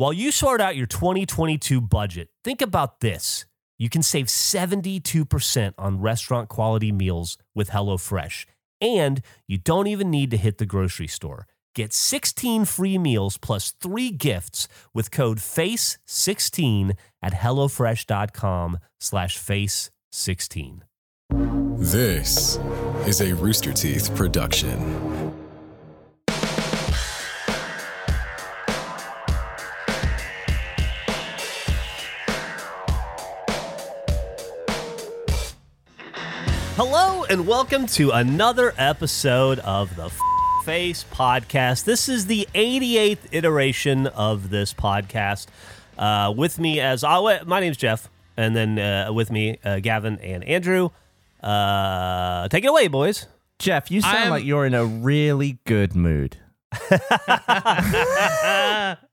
While you sort out your 2022 budget, think about this. You can save 72% on restaurant quality meals with HelloFresh, and you don't even need to hit the grocery store. Get 16 free meals plus three gifts with code FACE16 at HelloFresh.com slash FACE16. This is a Rooster Teeth production. Hello and welcome to another episode of the F- Face Podcast. This is the 88th iteration of this podcast. Uh, with me, as always, my name's Jeff, and then uh, with me, uh, Gavin and Andrew. Uh, take it away, boys. Jeff, you sound I'm- like you're in a really good mood.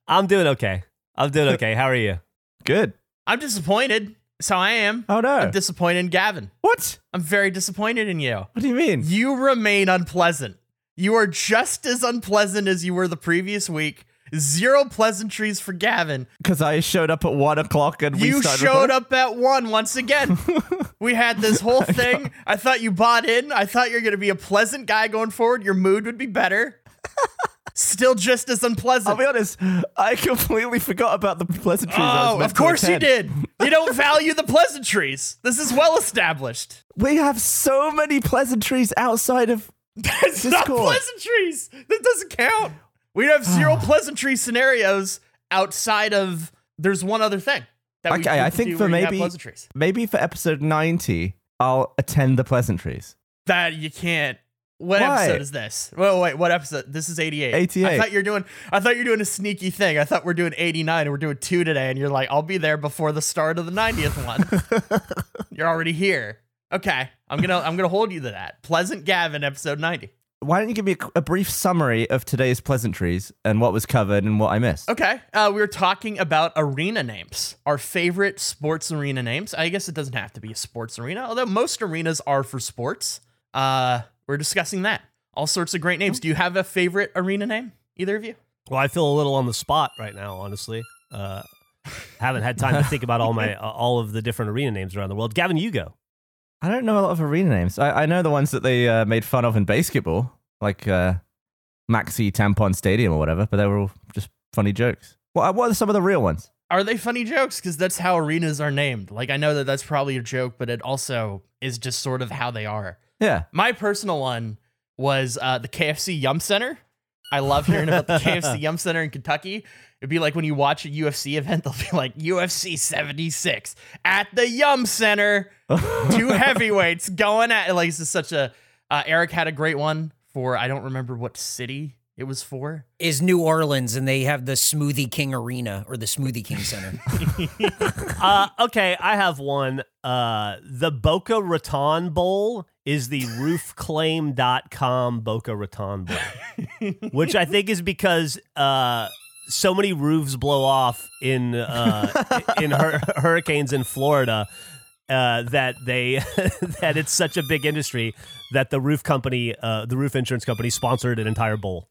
I'm doing okay. I'm doing okay. How are you? Good. I'm disappointed. So I am. Oh no. I'm disappointed in Gavin. what? I'm very disappointed in you. What do you mean? You remain unpleasant. You are just as unpleasant as you were the previous week. Zero pleasantries for Gavin. Because I showed up at one o'clock and we You showed up at one once again. we had this whole thing. I thought you bought in. I thought you're going to be a pleasant guy going forward. Your mood would be better. Still just as unpleasant. I'll be honest. I completely forgot about the pleasantries. Oh, of course you did. You don't value the pleasantries. This is well established. We have so many pleasantries outside of. That's not pleasantries. That doesn't count. We'd have zero pleasantry scenarios outside of. There's one other thing. That Okay, we I think do for where you have maybe maybe for episode ninety, I'll attend the pleasantries. that you can't. What Why? episode is this? Wait, wait, what episode? This is 88. 88. I thought you're doing. I thought you're doing a sneaky thing. I thought we're doing 89 and we're doing two today, and you're like, I'll be there before the start of the 90th one. you're already here. Okay, I'm gonna I'm gonna hold you to that. Pleasant Gavin, episode 90. Why don't you give me a, a brief summary of today's pleasantries and what was covered and what I missed? Okay. Uh, we were talking about arena names, our favorite sports arena names. I guess it doesn't have to be a sports arena, although most arenas are for sports. Uh, we're discussing that. All sorts of great names. Do you have a favorite arena name? Either of you? Well, I feel a little on the spot right now, honestly. Uh, haven't had time to think about all my uh, all of the different arena names around the world. Gavin, you go. I don't know a lot of arena names. I, I know the ones that they uh, made fun of in basketball, like uh, Maxi Tampon Stadium or whatever, but they were all just funny jokes. What, what are some of the real ones? Are they funny jokes? Because that's how arenas are named. Like, I know that that's probably a joke, but it also is just sort of how they are. Yeah. My personal one was uh, the KFC Yum Center. I love hearing about the KFC Yum Center in Kentucky. It'd be like when you watch a UFC event, they'll be like UFC 76 at the Yum Center. Two heavyweights going at like this is such a uh, Eric had a great one for I don't remember what city it was for. is New Orleans, and they have the Smoothie King Arena or the Smoothie King Center. Uh, okay, I have one. Uh, the Boca Raton Bowl is the roofclaim.com Boca Raton Bowl, which I think is because uh, so many roofs blow off in uh, in hur- hurricanes in Florida uh, that they that it's such a big industry that the roof company, uh, the roof insurance company, sponsored an entire bowl.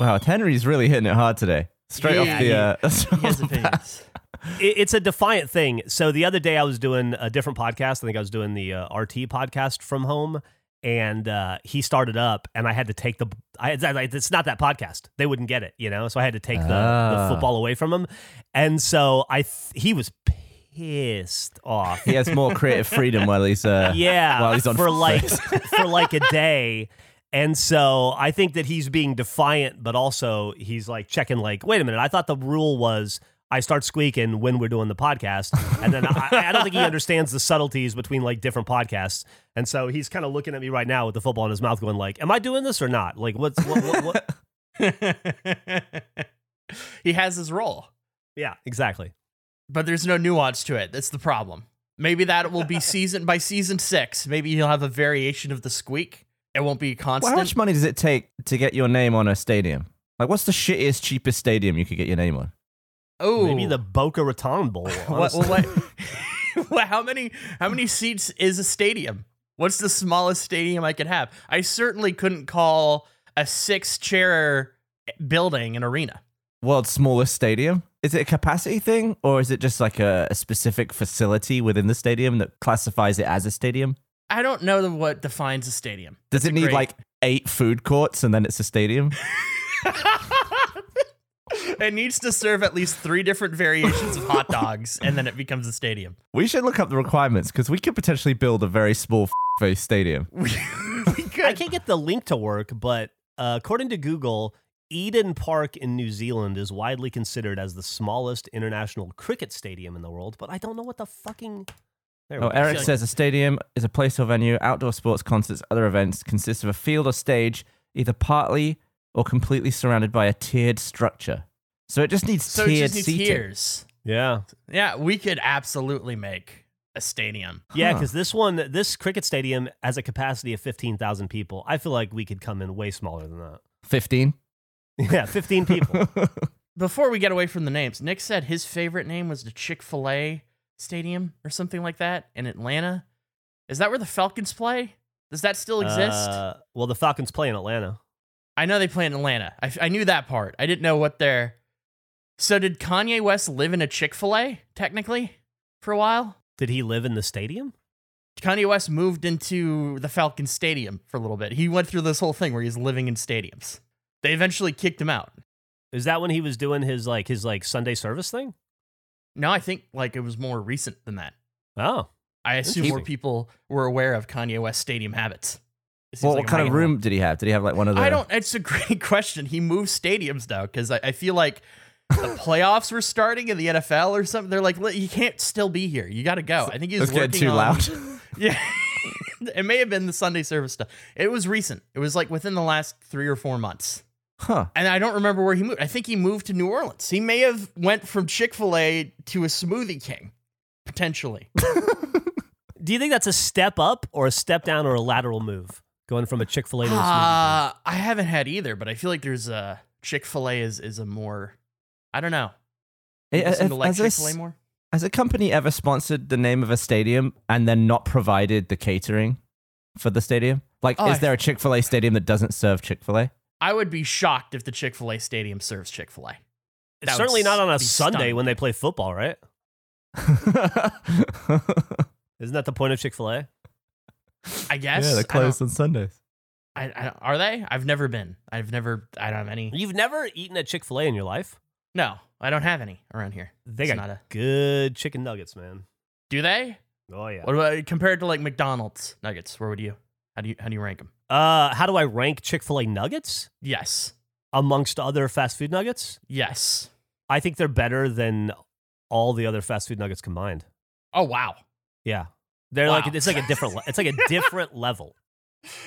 Wow, Henry's really hitting it hard today. Straight Yeah, off the. he- Uh, He has opinions. It, it's a defiant thing. So the other day I was doing a different podcast. I think I was doing the uh, RT podcast from home, and uh, he started up, and I had to take the. I it's not that podcast. They wouldn't get it, you know. So I had to take the, Ah. the football away from him, and so I th- he was pissed off. he has more creative freedom while he's. Uh, yeah, while he's on for like for like a day. And so I think that he's being defiant, but also he's like checking, like, wait a minute, I thought the rule was I start squeaking when we're doing the podcast. And then I, I don't think he understands the subtleties between like different podcasts. And so he's kind of looking at me right now with the football in his mouth, going like, am I doing this or not? Like, what's, what, what, what? he has his role, yeah, exactly. but there's no nuance to it. That's the problem. Maybe that will be season by season six. Maybe he'll have a variation of the squeak. It won't be Well, constant. how much money does it take to get your name on a stadium? Like, what's the shittiest, cheapest stadium you could get your name on? Oh, Maybe the Boca Raton Bowl. what, honestly. what, what- how many how many seats is a stadium? What's the smallest stadium I could have? I certainly couldn't call a six chair building an arena. World's smallest stadium? is it a capacity thing or is it just like a, a specific facility within the stadium that classifies it as a stadium? I don't know what defines a stadium. Does That's it need great- like eight food courts and then it's a stadium? It needs to serve at least three different variations of hot dogs, and then it becomes a stadium. we should look up the requirements because we could potentially build a very small face stadium. We, we could. I can't get the link to work, but uh, according to Google, Eden Park in New Zealand is widely considered as the smallest international cricket stadium in the world. But I don't know what the fucking. There Oh. Eric says a stadium is a place or venue, outdoor sports, concerts, other events, consists of a field or stage, either partly or completely surrounded by a tiered structure. So it just needs so it tiered just needs seating. tiers. Yeah, Yeah, we could absolutely make a stadium. yeah, Huh. because this one, this cricket stadium has a capacity of fifteen thousand people. I feel like we could come in way smaller than that. 15. Yeah, fifteen people. Before we get away from the names, Nick said his favorite name was the Chick fil A Stadium or something like that in Atlanta. Is that where the Falcons play? Does that still exist? Uh, well, the Falcons play in Atlanta. I know they play in Atlanta. I, I knew that part. I didn't know what their. So did Kanye West live in a Chick fil A, technically, for a while? Did he live in the stadium? Kanye West moved into the Falcons Stadium for a little bit. He went through this whole thing where he's living in stadiums. They eventually kicked him out. Is that when he was doing his like his like Sunday service thing? No, I think like it was more recent than that. Oh, I assume more people were aware of Kanye West stadium habits. It seems Well, like what kind of regular- room did he have? Did he have like one of the. I don't. It's a great question. He moved stadiums now because I, I feel like the playoffs were starting in the NFL or something. They're like, you can't still be here. You got to go. I think he was getting working too on- loud. Yeah, it may have been the Sunday service stuff. It was recent. It was like within the last three or four months. Huh. And I don't remember where he moved. I think he moved to New Orleans. He may have went from Chick Fil A to a Smoothie King, potentially. do you think that's a step up or a step down or a lateral move going from a Chick Fil A to a smoothie? Uh, I haven't had either, but I feel like there's a Chick Fil A is is a more. I don't know. You seem to like has Chick-fil-A more. Has a company ever sponsored the name of a stadium and then not provided the catering for the stadium? Like, Oh, is there a Chick fil A stadium that doesn't serve Chick fil A? I would be shocked if the Chick Fil A stadium serves Chick Fil A. It's certainly not on a Sunday stunning. when they play football, right? Isn't that the point of Chick Fil A? I guess. yeah, they're closed on Sundays. I, I, are they? I've never been. I've never. I don't have any. You've never eaten at Chick Fil A in your life? No, I don't have any around here. They It's got not a- good chicken nuggets, man. Do they? Oh yeah. What about compared to like McDonald's nuggets? Where would you? How do you? How do you rank them? Uh, how do I rank Chick Fil A nuggets Yes. amongst other fast food nuggets? Yes. I think they're better than all the other fast food nuggets combined. Oh wow. Yeah, they're Wow. like it's like a different. le- It's like a different level.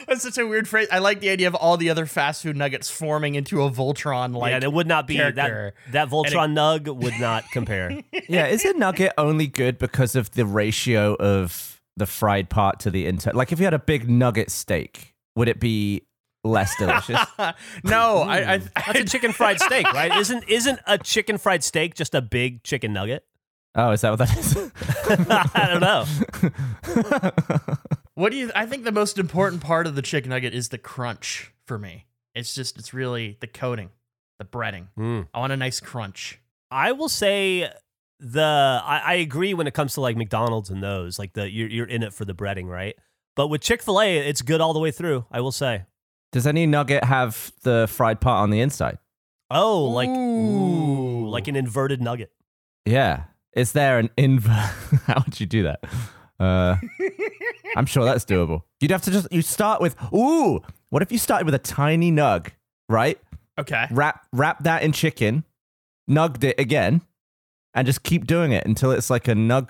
That's such a weird phrase. I like the idea of all the other fast food nuggets forming into a Voltron like yeah, it would not be that character. that Voltron nug would not compare. Yeah, is a nugget only good because of the ratio of the fried part to the inter? Like, if you had a big nugget steak, would it be less delicious? no, I, I, That's a chicken fried steak, right? Isn't isn't a chicken fried steak just a big chicken nugget? Oh, is that what that is? I don't know. What do you? I think the most important part of the chicken nugget is the crunch for me. It's just, it's really the coating, the breading. Hmm. I want a nice crunch. I will say the I, I agree when it comes to like McDonald's and those like the you're you're in it for the breading, right? But with Chick Fil A, it's good all the way through. I will say. Does any nugget have the fried part on the inside? Oh, like ooh, Ooh. like an inverted nugget. Yeah. Is there an invert? How would you do that? Uh, I'm sure that's doable. You'd have to just you start with ooh. What if you started with a tiny nug, right? Okay. Wrap wrap that in chicken, nugged it again, and just keep doing it until it's like a nug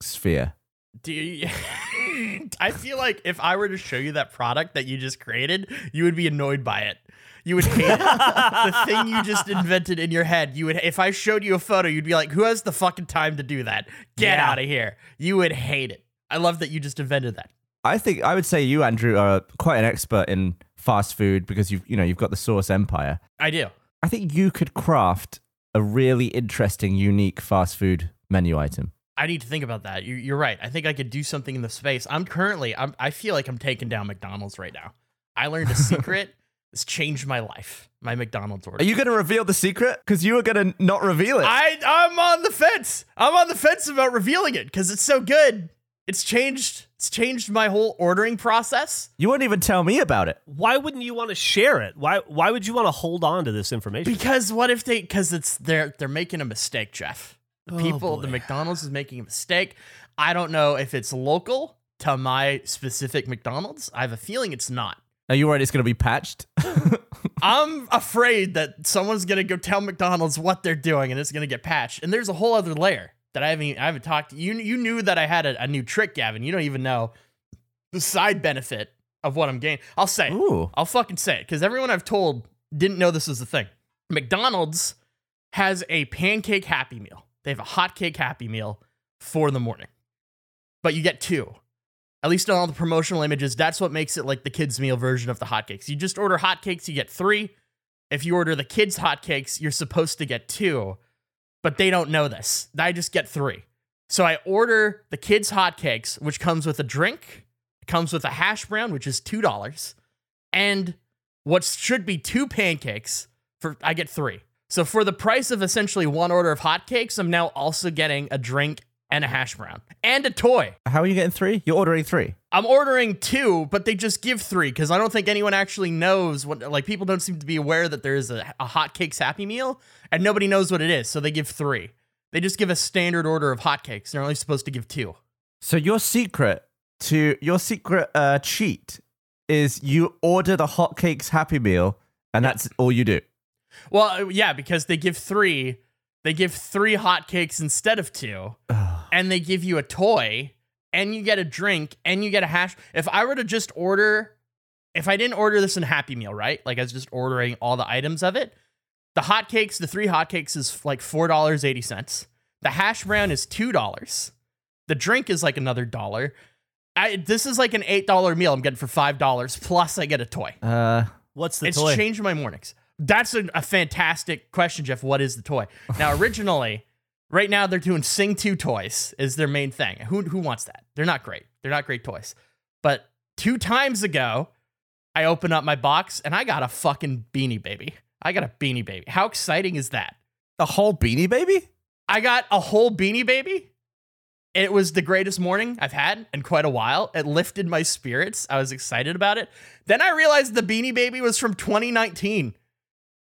sphere. Do you, I feel like if I were to show you that product that you just created, you would be annoyed by it. You would hate the thing you just invented in your head. You would if I showed you a photo, you'd be like, "Who has the fucking time to do that? Get Yeah. out of here." You would hate it. I love that you just invented that. I think I would say you, Andrew, are quite an expert in fast food because you've you know you've got the sauce empire. I do. I think you could craft a really interesting, unique fast food menu item. I need to think about that. You, you're right. I think I could do something in the space. I'm currently. I'm, I feel like I'm taking down McDonald's right now. I learned a secret. It's changed my life. My McDonald's order. Are you going to reveal the secret? Because you were going to not reveal it. I I'm on the fence. I'm on the fence about revealing it because it's so good. It's changed. It's changed my whole ordering process. you wouldn't even tell me about it. Why wouldn't you want to share it? Why why would you want to hold on to this information? Because what if they? Because it's they're they're making a mistake, Jeff. The Oh, people, the. McDonald's is making a mistake. I don't know if it's local to my specific McDonald's. I have a feeling it's not. Are you worried it's going to be patched? I'm afraid that someone's gonna go tell McDonald's what they're doing and it's gonna get patched. And there's a whole other layer that I haven't I haven't talked. You you knew that I had a, a new trick, Gavin. You don't even know the side benefit of what I'm getting. I'll say it. Ooh. I'll fucking say it because everyone I've told didn't know this was the thing. McDonald's has a pancake Happy Meal. They have a hot cake Happy Meal for the morning, but you get two. At least on all the promotional images, that's what makes it like the kids' meal version of the hotcakes. You just order hotcakes, you get three. If you order the kids' hotcakes, you're supposed to get two, but they don't know this. I just get three. So I order the kids' hotcakes, which comes with a drink, comes with a hash brown, which is two dollars, and what should be two pancakes for I get three. So for the price of essentially one order of hotcakes, I'm now also getting a drink and a hash brown and a toy. How are you getting three? You're ordering three. I'm ordering two, but they just give three because I don't think anyone actually knows what. Like people don't seem to be aware that there is a, a hotcakes Happy Meal, and nobody knows what it is, so they give three. They just give a standard order of hotcakes. They're only supposed to give two. So your secret to your secret uh, cheat is you order the hotcakes Happy Meal, and that's all you do. Well, yeah, because they give three. They give three hotcakes instead of two, and they give you a toy, and you get a drink, and you get a hash. If I were to just order, if I didn't order this in Happy Meal, right? Like I was just ordering all the items of it. The hotcakes, the three hotcakes is like four dollars eighty cents. The hash brown is two dollars. The drink is like another dollar. I this is like an eight dollar meal I'm getting for five dollars plus I get a toy. Uh, What's the it's toy? changed my mornings. That's a, a fantastic question, Jeff. What is the toy? Now, originally, right now they're doing Sing 2 toys is their main thing. Who who wants that? They're not great. They're not great toys. But two times ago, I opened up my box and I got a fucking beanie baby. I got a beanie baby. How exciting is that? the whole Beanie Baby. I got a whole beanie baby. It was the greatest morning I've had in quite a while. It lifted my spirits. I was excited about it. Then I realized the beanie baby was from 2019.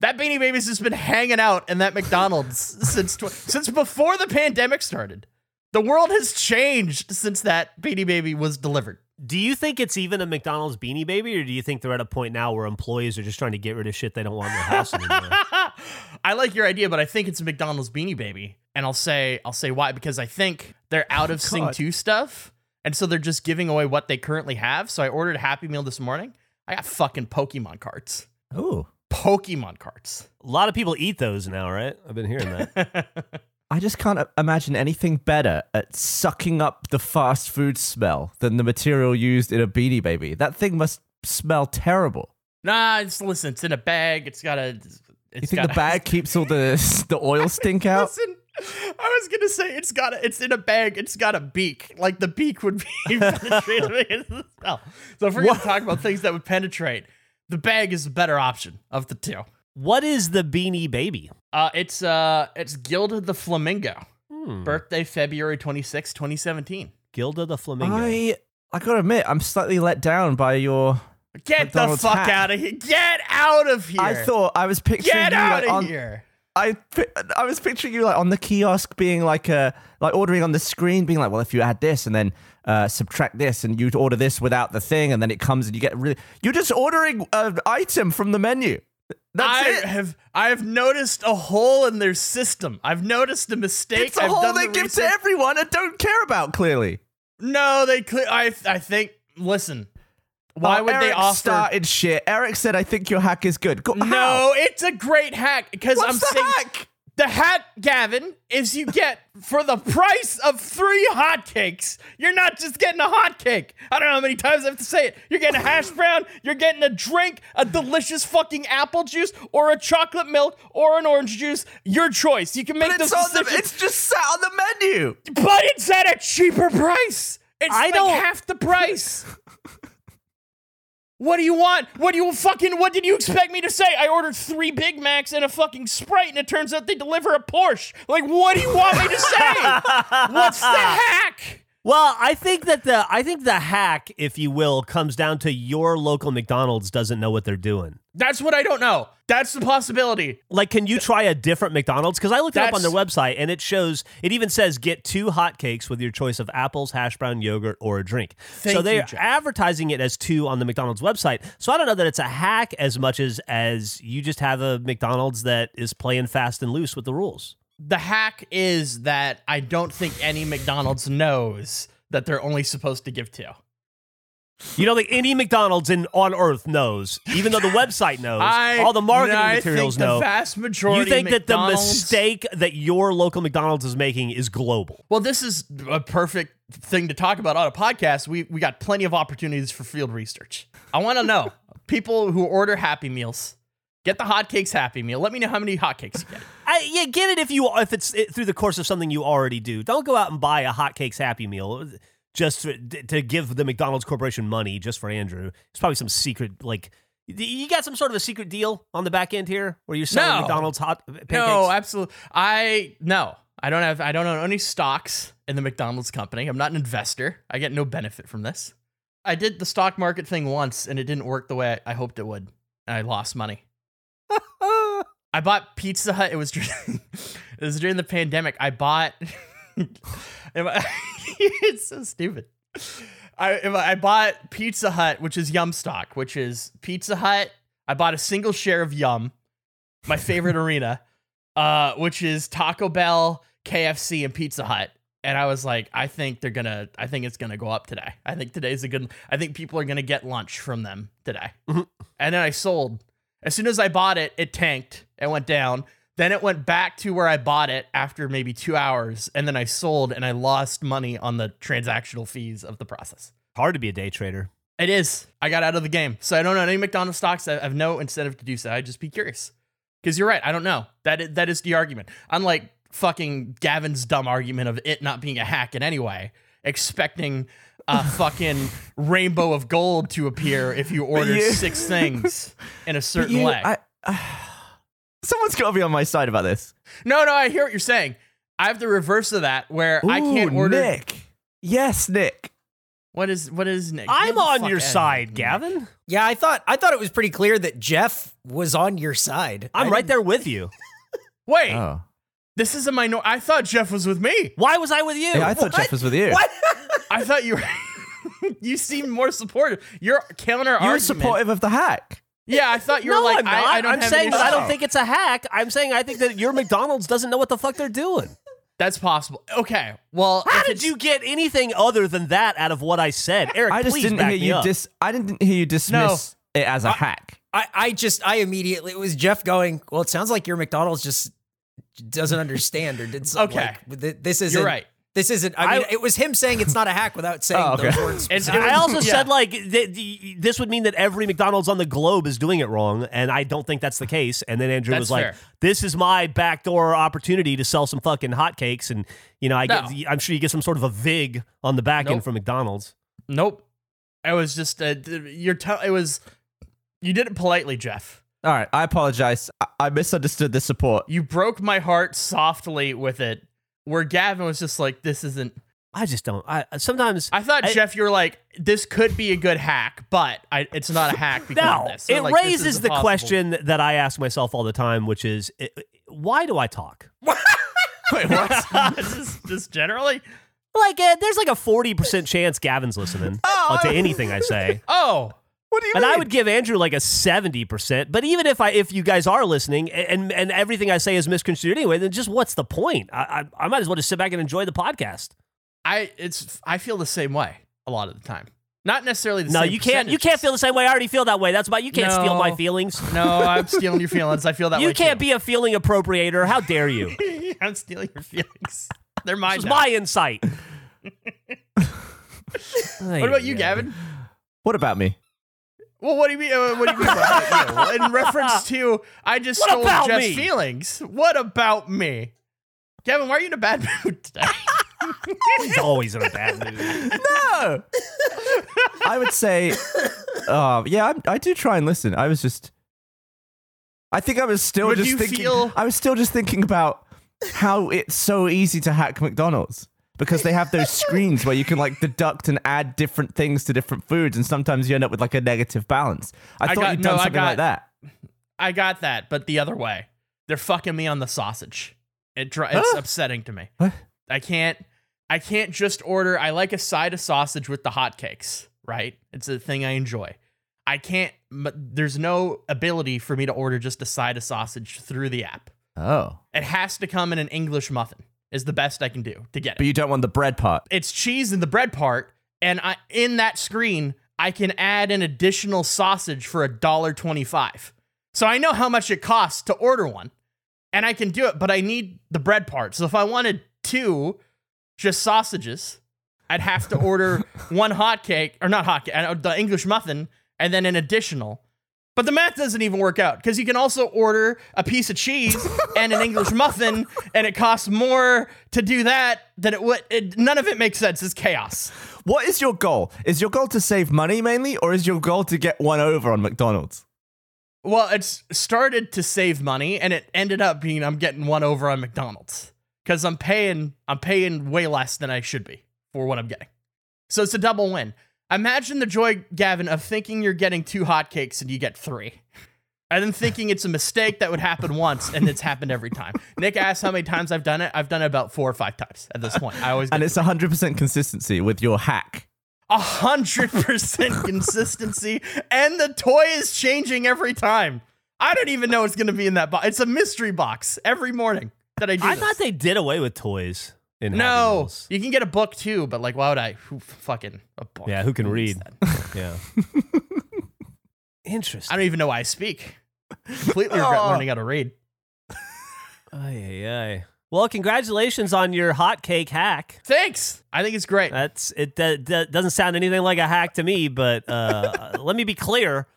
That beanie baby's just been hanging out in that McDonald's since tw- since before the pandemic started. The world has changed since that beanie baby was delivered. do you think it's even a McDonald's beanie baby, or do you think they're at a point now where employees are just trying to get rid of shit they don't want in their house anymore? I like your idea, but I think it's a McDonald's beanie baby. And I'll say I'll say why because I think they're out oh, of Sing 2 stuff. And so they're just giving away what they currently have. So I ordered a Happy Meal this morning. I got fucking Pokemon cards. Ooh. Pokemon cards. a lot of people eat those now, right? I've been hearing that. I just can't imagine anything better at sucking up the fast food smell than the material used in a Beanie Baby. That thing must smell terrible. nah, it's listen, it's in a bag. It's got a it's You think got the a- bag keeps all the the oil stink out? Listen, I was gonna say it's got a, it's in a bag. It's got a beak. Like the beak would be penetrated into the smell. So if we're gonna talk about things that would penetrate, the bag is the better option of the two. what is the beanie baby? Uh, it's uh, it's Gilda the Flamingo. Hmm. Birthday February 26, 2017. Gilda the flamingo. I I gotta admit, I'm slightly let down by your. Get McDonald's the fuck hat. out of here! Get out of here! I thought I was picturing Get you out like, of on. here! I I was picturing you like on the kiosk, being like uh like ordering on the screen, being like, well, if you add this and then uh, subtract this, and you order this without the thing, and then it comes and you get really. You're just ordering an item from the menu. That's I it. have I have noticed a hole in their system. I've noticed a mistake. It's a I've hole they the give to everyone and don't care about. Clearly, No, they clear. I I think. Listen, why Oh, would they Eric offer? started shit. Eric said, "I think your hack is good." Go, no, it's a great hack because I'm the saying hack? The hat, Gavin, is you get for the price of three hotcakes. You're not just getting a hotcake. I don't know how many times I have to say it. You're getting a hash brown. You're getting a drink, a delicious fucking apple juice, or a chocolate milk, or an orange juice. Your choice. You can make But it's on the. It's just sat on the menu. but it's at a cheaper price. It's I like don't- half the price. What do you want? What do you fucking what did you expect me to say? I ordered three Big Macs and a fucking Sprite and it turns out they deliver a Porsche. Like what do you want me to say? What's the hack? Well, I think that the I think the hack, if you will, comes down to your local McDonald's doesn't know what they're doing. That's what I don't know. That's the possibility. Like, can you try a different McDonald's? Because I looked it up on their website and it shows it even says get two hotcakes with your choice of apples, hash brown, yogurt, or a drink. so they're you, advertising it as two on the McDonald's website. So I don't know that it's a hack as much as as you just have a McDonald's that is playing fast and loose with the rules. The hack is that I don't think any McDonald's knows that they're only supposed to give two. You know that any McDonald's in on Earth knows, even though the website knows, I, all the marketing I materials think the know. vast majority. You think that the mistake that your local McDonald's is making is global? Well, this is a perfect thing to talk about on a podcast. We we got plenty of opportunities for field research. I want to know people who order Happy Meals. Get the hotcakes Happy Meal. Let me know how many hotcakes you get. I, yeah, get it if you if it's it, through the course of something you already do. Don't go out and buy a hotcakes Happy Meal just to, to give the McDonald's Corporation money just for Andrew. It's probably some secret like you got some sort of a secret deal on the back end here where you're selling No. McDonald's hot pancakes. No, absolutely. I no. I don't have. I don't own any stocks in the McDonald's company. I'm not an investor. I get no benefit from this. I did the stock market thing once, and it didn't work the way I, hoped it would. And I lost money. I bought Pizza Hut. It was during, it was during the pandemic. I bought. it's so stupid. I I bought Pizza Hut, which is Yum stock, which is Pizza Hut. I bought a single share of Yum, my favorite arena, uh, which is Taco Bell, KFC, and Pizza Hut. And I was like, I think they're gonna. I think it's gonna go up today. I think today's a good. I think people are gonna get lunch from them today. Mhm. And then I sold. As soon as I bought it, it tanked. It went down. Then it went back to where I bought it after maybe two hours, and then I sold, and I lost money on the transactional fees of the process. Hard to be a day trader. It is. I got out of the game, so I don't own any McDonald's stocks. I have no incentive to do so. I'd just be curious, because you're right. I don't know. That is, that is the argument. Unlike fucking Gavin's dumb argument of it not being a hack in any way, expecting a fucking rainbow of gold to appear if you order you- six things in a certain you- way. I- uh, someone's got to be on my side about this. no, no, I hear what you're saying. I have the reverse of that, where I can't Ooh, order. Nick. Yes, Nick. What is what is Nick? I'm Get the on fuck your outta here. side, Gavin. Yeah, I thought I thought it was pretty clear that Jeff was on your side. I'm I right didn't- there with you. Wait, Oh. this is a minor. I thought Jeff was with me. Why was I with you? Yeah, I thought Jeff was with you. What? I thought you were. you seem more supportive. You're counter argument. You were argument. supportive of the hack. Yeah, I thought you were no, like. I'm not. I, I don't am have saying that I don't think it's a hack. I'm saying I think that your McDonald's doesn't know what the fuck they're doing. that's possible. Okay, well, How did you get anything other than that out of what I said, Eric? I just please didn't back hear you dis. I didn't hear you dismiss it as a hack. I, I just I immediately it was Jeff going. Well, it sounds like your McDonald's just doesn't understand or did something. Okay. like, this isn't You're right. This isn't. I mean, I- it was him saying it's not a hack without saying Oh, okay. those words. It's- specifically. I also Yeah. said like th- th- this would mean that every McDonald's on the globe is doing it wrong, and I don't think that's the case. And then Andrew That's was like, fair. "This is my backdoor opportunity to sell some fucking hotcakes," and you know, I No. get, I'm sure you get some sort of a vig on the back end Nope. from McDonald's. Nope. It was just uh, you're. T- it was. You did it politely, Jeff. All right, I apologize. I, I misunderstood the support. You broke my heart softly with it. Where Gavin was just like, "This isn't." I just don't. I sometimes I thought I- Jeff, you're like, "This could be a good hack, but I, it's not a hack because No, of this." So, it like, raises is the question that I ask myself all the time, which is, i- why do I talk? Wait, what? just, just generally. Like, uh, there's like a forty percent chance Gavin's listening uh, to anything I say, Oh, what do you and mean? I would give Andrew like a seventy percent. But even if I, if you guys are listening, and and everything I say is misconstrued anyway, then just what's the point? I I, I might as well just sit back and enjoy the podcast. I it's I feel the same way a lot of the time. Not necessarily the No, same. you can't. You can't feel the same way. I already feel that way. That's why you can't steal my feelings. No, I'm stealing your feelings. I feel that way. You can't too. be a feeling appropriator. How dare you? I'm stealing your feelings. They're mine. It's now. my insight. What about you, Gavin? What about me? Well, what do you mean? Uh, what do you mean by you? In reference to, I just What stole Jeff's me? feelings. What about me, Kevin? Why are you in a bad mood today? He's always in a bad mood. No. I would say Oh yeah, I'm, I do try and listen. I was just, I think I was still Would just thinking. feel- I was still just thinking about how it's so easy to hack McDonald's because they have those screens where you can like deduct and add different things to different foods, and sometimes you end up with like a negative balance. I, I thought got- you'd no, done I something like that. I got that, but the other way. They're fucking me on the sausage. It dri- it's Huh? upsetting to me. What? I can't I can't just order I like a side of sausage with the hotcakes, right? It's a thing I enjoy. I can't there's no ability for me to order just a side of sausage through the app. Oh, It has to come in an English muffin. Is the best I can do to get it. but you don't want the bread part. it's cheese in the bread part, and I in that screen I can add an additional sausage for a dollar twenty-five. So I know how much it costs to order one, and I can do it. But I need the bread part. So if I wanted two, just sausages, I'd have to order one hot cake or not hot cake, uh, the English muffin, and then an additional. But the math doesn't even work out because you can also order a piece of cheese and an English muffin, and it costs more to do that than it would. It, none of it makes sense. It's chaos. What is your goal? Is your goal to save money mainly, or is your goal to get one over on McDonald's? Well, it's started to save money, and it ended up being I'm getting one over on McDonald's because I'm paying I'm paying way less than I should be for what I'm getting. So it's a double win. Imagine the joy, Gavin, of thinking you're getting two hotcakes and you get three. And then thinking it's a mistake that would happen once and it's happened every time. Nick asked how many times I've done it. I've done it about four or five times at this point. I always And it's 100% consistency with your hack. a hundred percent consistency, and the toy is changing every time. I don't even know what's going to be in that box. It's a mystery box every morning that I do. I this. thought they did away with toys in Happy no. You can get a book too, but like, why would I? Who fucking a book? Yeah, who can needs read? yeah. Yeah. I don't even know why I speak. Completely regret Oh. learning how to read. Ay, ay, ay. Well, congratulations on your hot cake hack. Thanks. I think it's great. That's it. d- d- doesn't sound anything like a hack to me, but uh, let me be clear.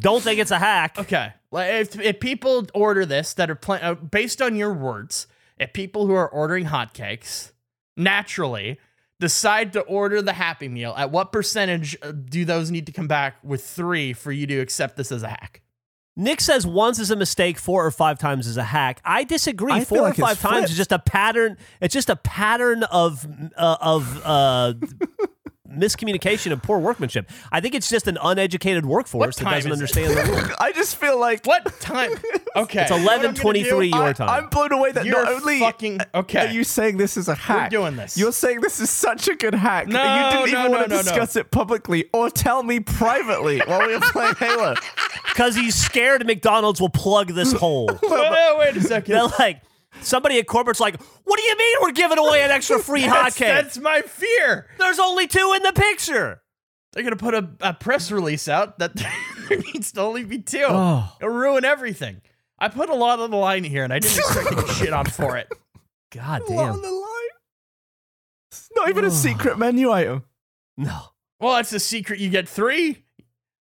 Don't think it's a hack. Okay. Like if, if people order this that are pla- uh, based on your words, if people who are ordering hotcakes naturally decide to order the Happy Meal, at what percentage uh, do those need to come back with three for you to accept this as a hack? Nick says once is a mistake, four or five times is a hack. I disagree. I four feel or five times flipped. is just a pattern. It's just a pattern of uh, of uh, miscommunication and poor workmanship. I think it's just an uneducated workforce that doesn't understand the rules. I just feel like What time? Okay. It's you know what 11:23 your time. I'm blown away that You're not only fucking uh, okay. are you saying this is a hack, doing this. You're saying this is such a good hack No, that you didn't no, even no, want to no, no. discuss it publicly or tell me privately while we were playing Halo. Because he's scared McDonald's will plug this hole. Wait a second. They're like, somebody at corporate's like, what do you mean we're giving away an extra free hot that's, cake? that's my fear. There's only two in the picture. They're gonna put a, a press release out that there needs to only be two. Oh. It'll ruin everything. I put a lot on the line here, and I didn't expect to get shit on for it. God What on damn. the line? It's not even a secret menu item. No. Well, it's a secret. You get three.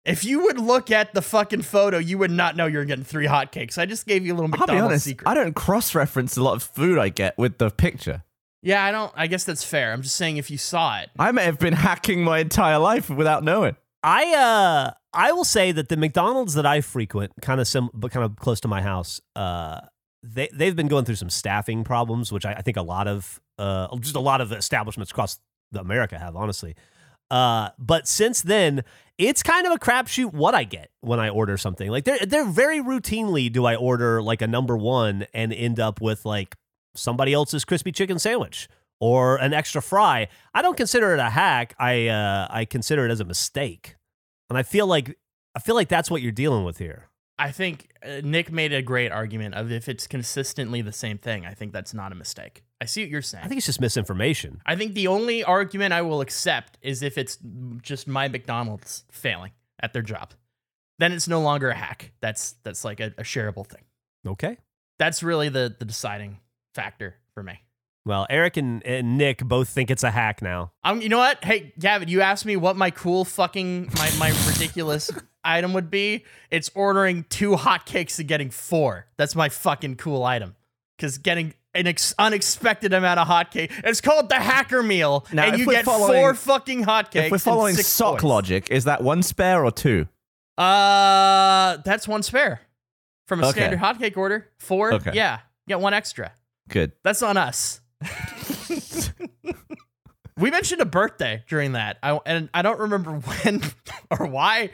If you would look at the fucking photo, you would not know you're getting three hotcakes. I just gave you a little I'll McDonald's be honest, secret. I don't cross-reference a lot of food I get with the picture. yeah, I don't. I guess that's fair. I'm just saying if you saw it. I may have been hacking my entire life without knowing. I uh I will say that the McDonald's that I frequent, kind of sim, but kind of close to my house, uh, they they've been going through some staffing problems, which I, I think a lot of uh just a lot of establishments across the America have, honestly. Uh, but since then, it's kind of a crapshoot what I get when I order something. Like they're they're very routinely do I order like a number one and end up with like somebody else's crispy chicken sandwich or an extra fry. I don't consider it a hack. I uh, I consider it as a mistake, and I feel like I feel like that's what you're dealing with here. I think uh, Nick made a great argument of if it's consistently the same thing. I think that's not a mistake. I see what you're saying. I think it's just misinformation. I think the only argument I will accept is if it's just my McDonald's failing at their job. Then it's no longer a hack. That's that's like a, a shareable thing. Okay. That's really the the deciding factor for me. Well, Eric and, and Nick both think it's a hack now. Um, you know what? Hey, Gavin, you asked me what my cool fucking my my ridiculous item would be. It's ordering two hotcakes and getting four. That's my fucking cool item. Because getting an ex- unexpected amount of hotcake. It's called the hacker meal, Now, and you get four fucking hotcakes. If we're following sock toys. logic, is that one spare or two? uh, that's one spare from a Okay. standard hotcake order. Four, Okay. yeah, get one extra. Good. That's on us. we mentioned a birthday during that, I, and I don't remember when or why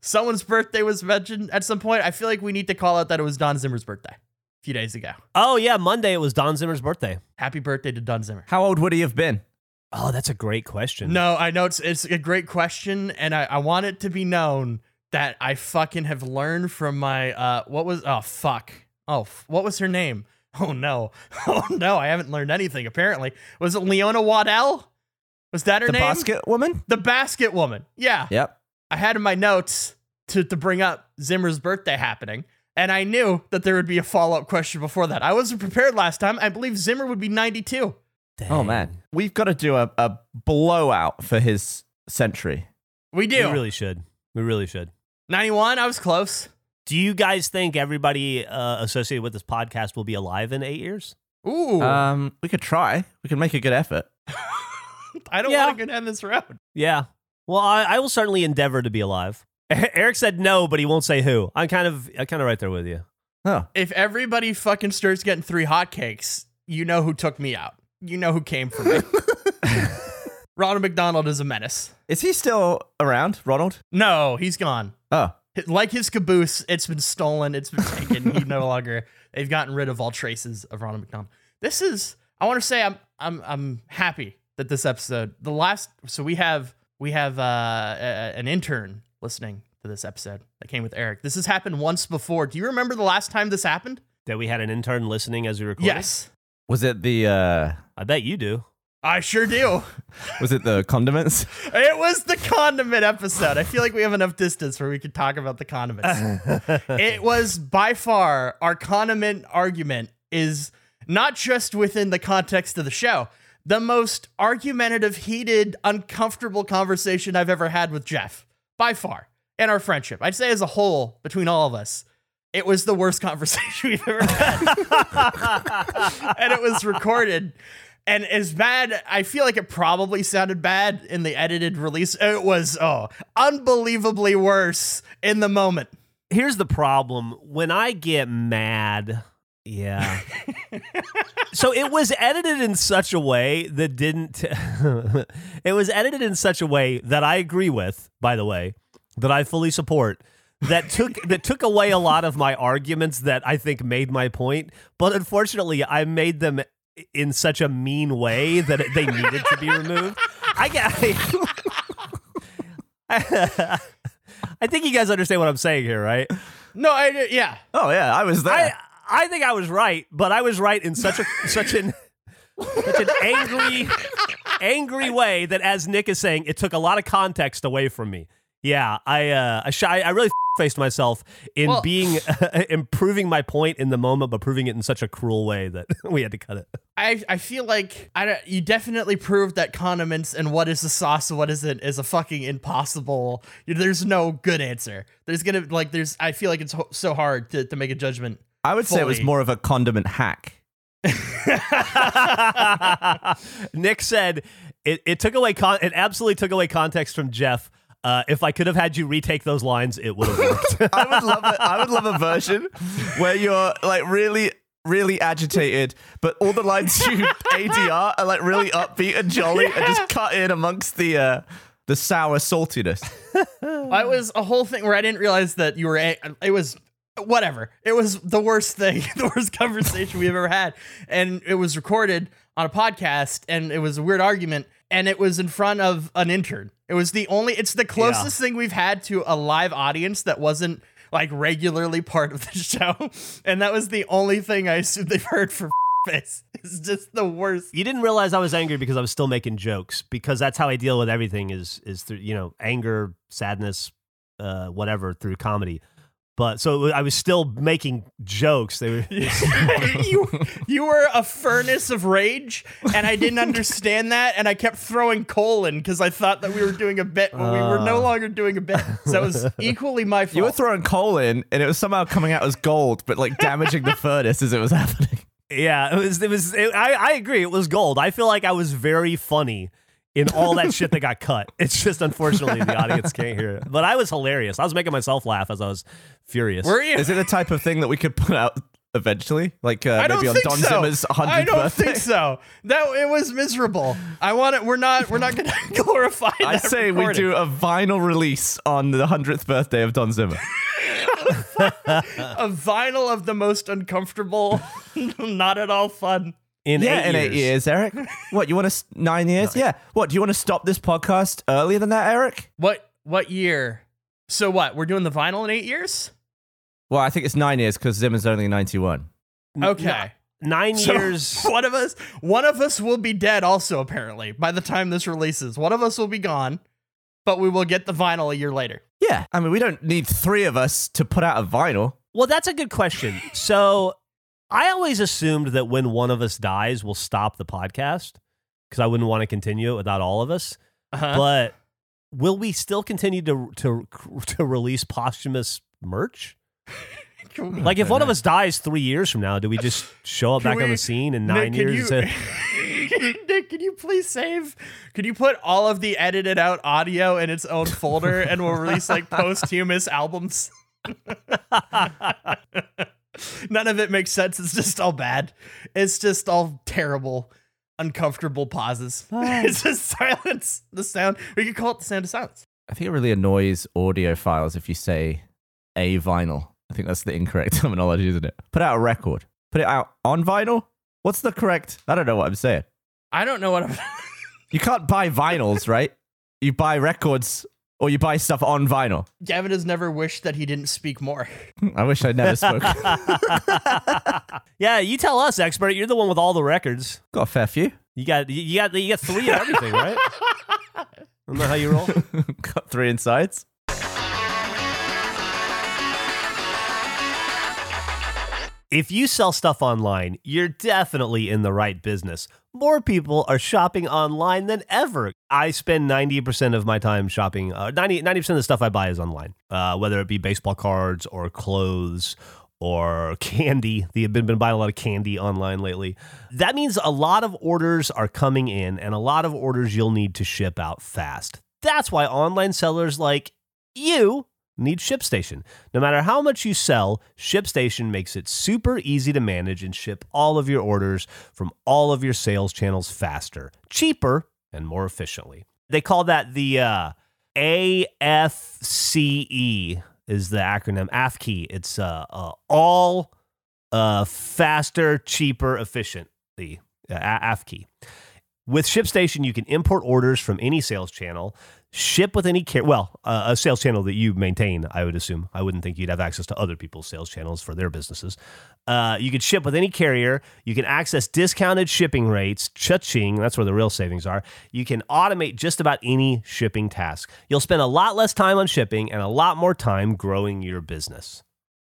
someone's birthday was mentioned at some point. I feel like we need to call out that it was Don Zimmer's birthday a few days ago. Oh yeah, Monday it was Don Zimmer's birthday. Happy birthday to Don Zimmer. How old would he have been? Oh, that's a great question. No, I know it's it's a great question, and I, I want it to be known that I fucking have learned from my uh what was oh fuck oh f- what was her name oh no oh no I haven't learned anything apparently was it Leona Waddell was that her The name The basket woman? the basket woman yeah Yep. I had in my notes to to bring up Zimmer's birthday happening. And I knew that there would be a follow up question before that. I wasn't prepared last time. I believe Zimmer would be 92. Oh man, we've got to do a, a blowout for his century. We do. we really should. We really should. 91, I was close. Do you guys think everybody uh, associated with this podcast will be alive in eight years? Ooh. Um, we could try. We could make a good effort. I don't yeah. want to go down this road. Yeah. Well, I, I will certainly endeavor to be alive. Eric said no, but he won't say who. I'm kind of, I'm kind of right there with you. Oh, If everybody fucking starts getting three hotcakes, you know who took me out. You know who came for me. Ronald McDonald is a menace. is he still around, Ronald? No, he's gone. Oh, like his caboose, it's been stolen. It's been taken. he no longer. They've gotten rid of all traces of Ronald McDonald. This is. I want to say I'm. I'm. I'm happy that this episode, the last. So we have. We have uh, a, an intern listening to this episode that came with Eric. This has happened once before. Do you remember the last time this happened? That we had an intern listening as we recorded. Yes, was it the uh, I bet you do. I sure do. was it the condiments? It was the condiment episode. I feel like we have enough distance where we could talk about the condiments. it was by far our condiment argument is not just within the context of the show, the most argumentative, heated, uncomfortable conversation I've ever had with Jeff. By far. In our friendship. I'd say as a whole, between all of us, it was the worst conversation we've ever had. and it was recorded. And as bad, I feel like it probably sounded bad in the edited release. It was, oh, unbelievably worse in the moment. Here's the problem. When I get mad, yeah. so it was edited in such a way that didn't. it was edited in such a way that I agree with, by the way, that I fully support. That took that took away a lot of my arguments that I think made my point, but unfortunately, I made them in such a mean way that they needed to be removed. I get. I, I think you guys understand what I'm saying here, right? No, I, yeah. Oh yeah, I was there. I I think I was right, but I was right in such a such an such an angry angry way that as Nick is saying, it took a lot of context away from me. Yeah, I uh I shy, I really faced myself in Well- being improving my point in the moment, but proving it in such a cruel way that we had to cut it. I, I feel like I don't, you definitely proved that condiments and what is the sauce and what isn't is a fucking impossible. There's no good answer. There's gonna like there's. I feel like it's ho- so hard to, to make a judgment. I would say it was more of a condiment hack. Nick said it, it took away con- it absolutely took away context from Jeff. Uh, if I could have had you retake those lines, it would have worked. I would love it. I would love a version where you're like really, really agitated, but all the lines you ADR are like really upbeat and jolly, and just cut in amongst the uh, the sour saltiness. I was a whole thing where I didn't realize that you were. A- it was whatever. It was the worst thing, the worst conversation we've ever had, and it was recorded on a podcast, and it was a weird argument, and it was in front of an intern. It was the only. It's the closest thing we've had to a live audience that wasn't like regularly part of the show, and that was the only thing I assume they've heard from face. It's just the worst. you didn't realize I was angry because I was still making jokes because that's how I deal with everything is is through you know anger, sadness, uh, whatever through comedy. But so I was still making jokes. They were you you were a furnace of rage, and I didn't understand that, and I kept throwing coal in because I thought that we were doing a bit, but we were no ah. longer doing a bit. So it was equally my fault. You were throwing coal in, and it was somehow coming out as gold, but like damaging the furnace as it was happening. Yeah, it was. It was. It, I I agree. It was gold. I feel like I was very funny in all that shit that got cut. It's just unfortunately the audience can't hear it. But I was hilarious. I was making myself laugh as I was furious. Were you? Is it the type of thing that we could put out eventually? Like uh, maybe on Don so. Zimmer's 100th I don't birthday? think so. That it was miserable. I want it. We're not. We're not going to glorify. I that say we do a vinyl release on the 100th birthday of Don Zimmer. a vinyl of the most uncomfortable, not at all fun. In yeah, eight in years. eight years, Eric. What, you want to, nine years? Yeah. What, do you want to stop this podcast earlier than that, Eric? What what year? So what? We're doing the vinyl in eight years? Well, I think it's nine years because Zimmer's only 91. Okay. Nine So, years. one of us one of us will be dead also apparently by the time this releases. One of us will be gone, but we will get the vinyl a year later. Yeah. I mean, we don't need three of us to put out a vinyl. Well, that's a good question. So I always assumed that when one of us dies, we'll stop the podcast because I wouldn't want to continue it without all of us. Uh-huh. But will we still continue to to to release posthumous merch? Like if one of us dies three years from now, do we just show up Can back on the scene in nine can years? You, Nick, can you please save? Can you put all of the edited out audio in its own folder and we'll release like posthumous albums? None of it makes sense. It's just all bad. It's just all terrible, uncomfortable pauses. Ah. it's just silence. The sound. We could call it the sound of silence. I think it really annoys audiophiles if you say a vinyl. I think that's the incorrect terminology, isn't it? Put out a record. Put it out on vinyl? What's the correct? I don't know what I'm saying. I don't know what I'm. You can't buy vinyls, right? You buy records or you buy stuff on vinyl. Gavin has never wished that he didn't speak more. I wish I never spoke. yeah, you tell us, expert. You're the one with all the records. Got a fair few. You got you got you got three of everything, right? Isn't that how you roll? Got three insides. If you sell stuff online, you're definitely in the right business. More people are shopping online than ever. I spend 90% of my time shopping. Uh, 90, 90% of the stuff I buy is online, uh, whether it be baseball cards or clothes or candy. I've been, been buying a lot of candy online lately. That means a lot of orders are coming in and a lot of orders you'll need to ship out fast. That's why online sellers like you need ShipStation. No matter how much you sell, ShipStation makes it super easy to manage and ship all of your orders from all of your sales channels faster, cheaper, and more efficiently. They call that the uh, AFCE is the acronym AFKey. It's uh, uh, all uh, faster, cheaper, efficiently. Uh, AFKey. With ShipStation, you can import orders from any sales channel, ship with any care. Well, uh, a sales channel that you maintain, I would assume. I wouldn't think you'd have access to other people's sales channels for their businesses. Uh, you can ship with any carrier. You can access discounted shipping rates. Cha-ching, that's where the real savings are. You can automate just about any shipping task. You'll spend a lot less time on shipping and a lot more time growing your business.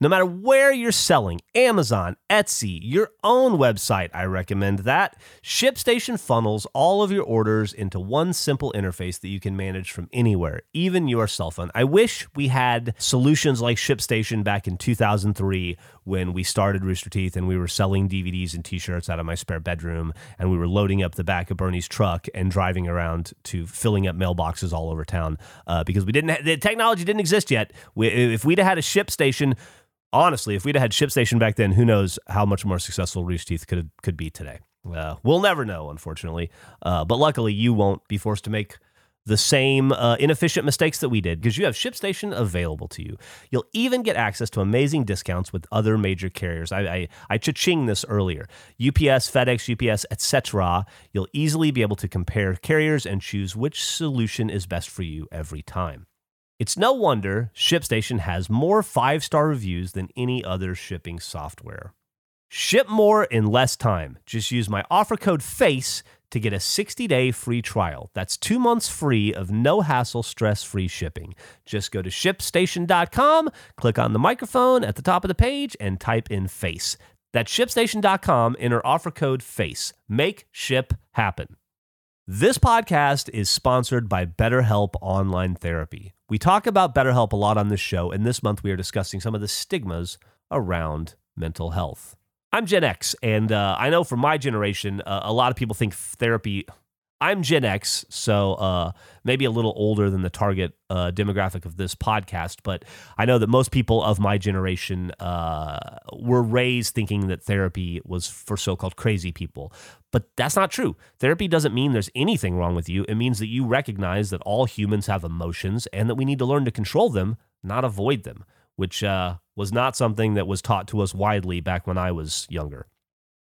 No matter where you're selling, Amazon, Etsy, your own website, I recommend that. ShipStation funnels all of your orders into one simple interface that you can manage from anywhere, even your cell phone. I wish we had solutions like ShipStation back in 2003 when we started Rooster Teeth and we were selling DVDs and t-shirts out of my spare bedroom and we were loading up the back of Burnie's truck and driving around to filling up mailboxes all over town uh, because we didn't ha- the technology didn't exist yet. We, if we'd had a ShipStation honestly, if we'd had ShipStation back then, who knows how much more successful Rooster Teeth could could be today. Uh, we'll never know, unfortunately. Uh, but luckily, you won't be forced to make the same uh, inefficient mistakes that we did because you have ShipStation available to you. You'll even get access to amazing discounts with other major carriers. I I, I cha-ching this earlier. UPS, FedEx, UPS, etc. You'll easily be able to compare carriers and choose which solution is best for you every time. It's no wonder ShipStation has more five star reviews than any other shipping software. Ship more in less time. Just use my offer code FACE to get a 60 day free trial. That's two months free of no hassle, stress free shipping. Just go to shipstation.com, click on the microphone at the top of the page, and type in FACE. That's shipstation.com, enter offer code FACE. Make ship happen. This podcast is sponsored by BetterHelp Online Therapy. We talk about BetterHelp a lot on this show, and this month we are discussing some of the stigmas around mental health. I'm Gen X, and uh, I know for my generation, uh, a lot of people think therapy. I'm Gen X, so uh, maybe a little older than the target uh, demographic of this podcast, but I know that most people of my generation uh, were raised thinking that therapy was for so called crazy people. But that's not true. Therapy doesn't mean there's anything wrong with you. It means that you recognize that all humans have emotions and that we need to learn to control them, not avoid them, which uh, was not something that was taught to us widely back when I was younger.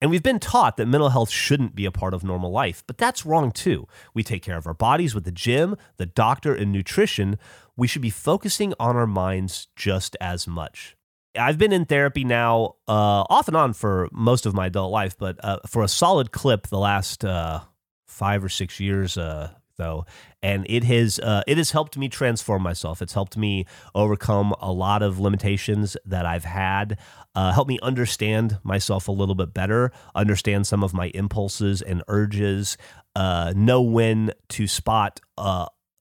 And we've been taught that mental health shouldn't be a part of normal life, but that's wrong too. We take care of our bodies with the gym, the doctor, and nutrition. We should be focusing on our minds just as much. I've been in therapy now uh, off and on for most of my adult life, but uh, for a solid clip the last uh, five or six years, uh, though, and it has uh, it has helped me transform myself. It's helped me overcome a lot of limitations that I've had. Uh, helped me understand myself a little bit better, understand some of my impulses and urges, uh, know when to spot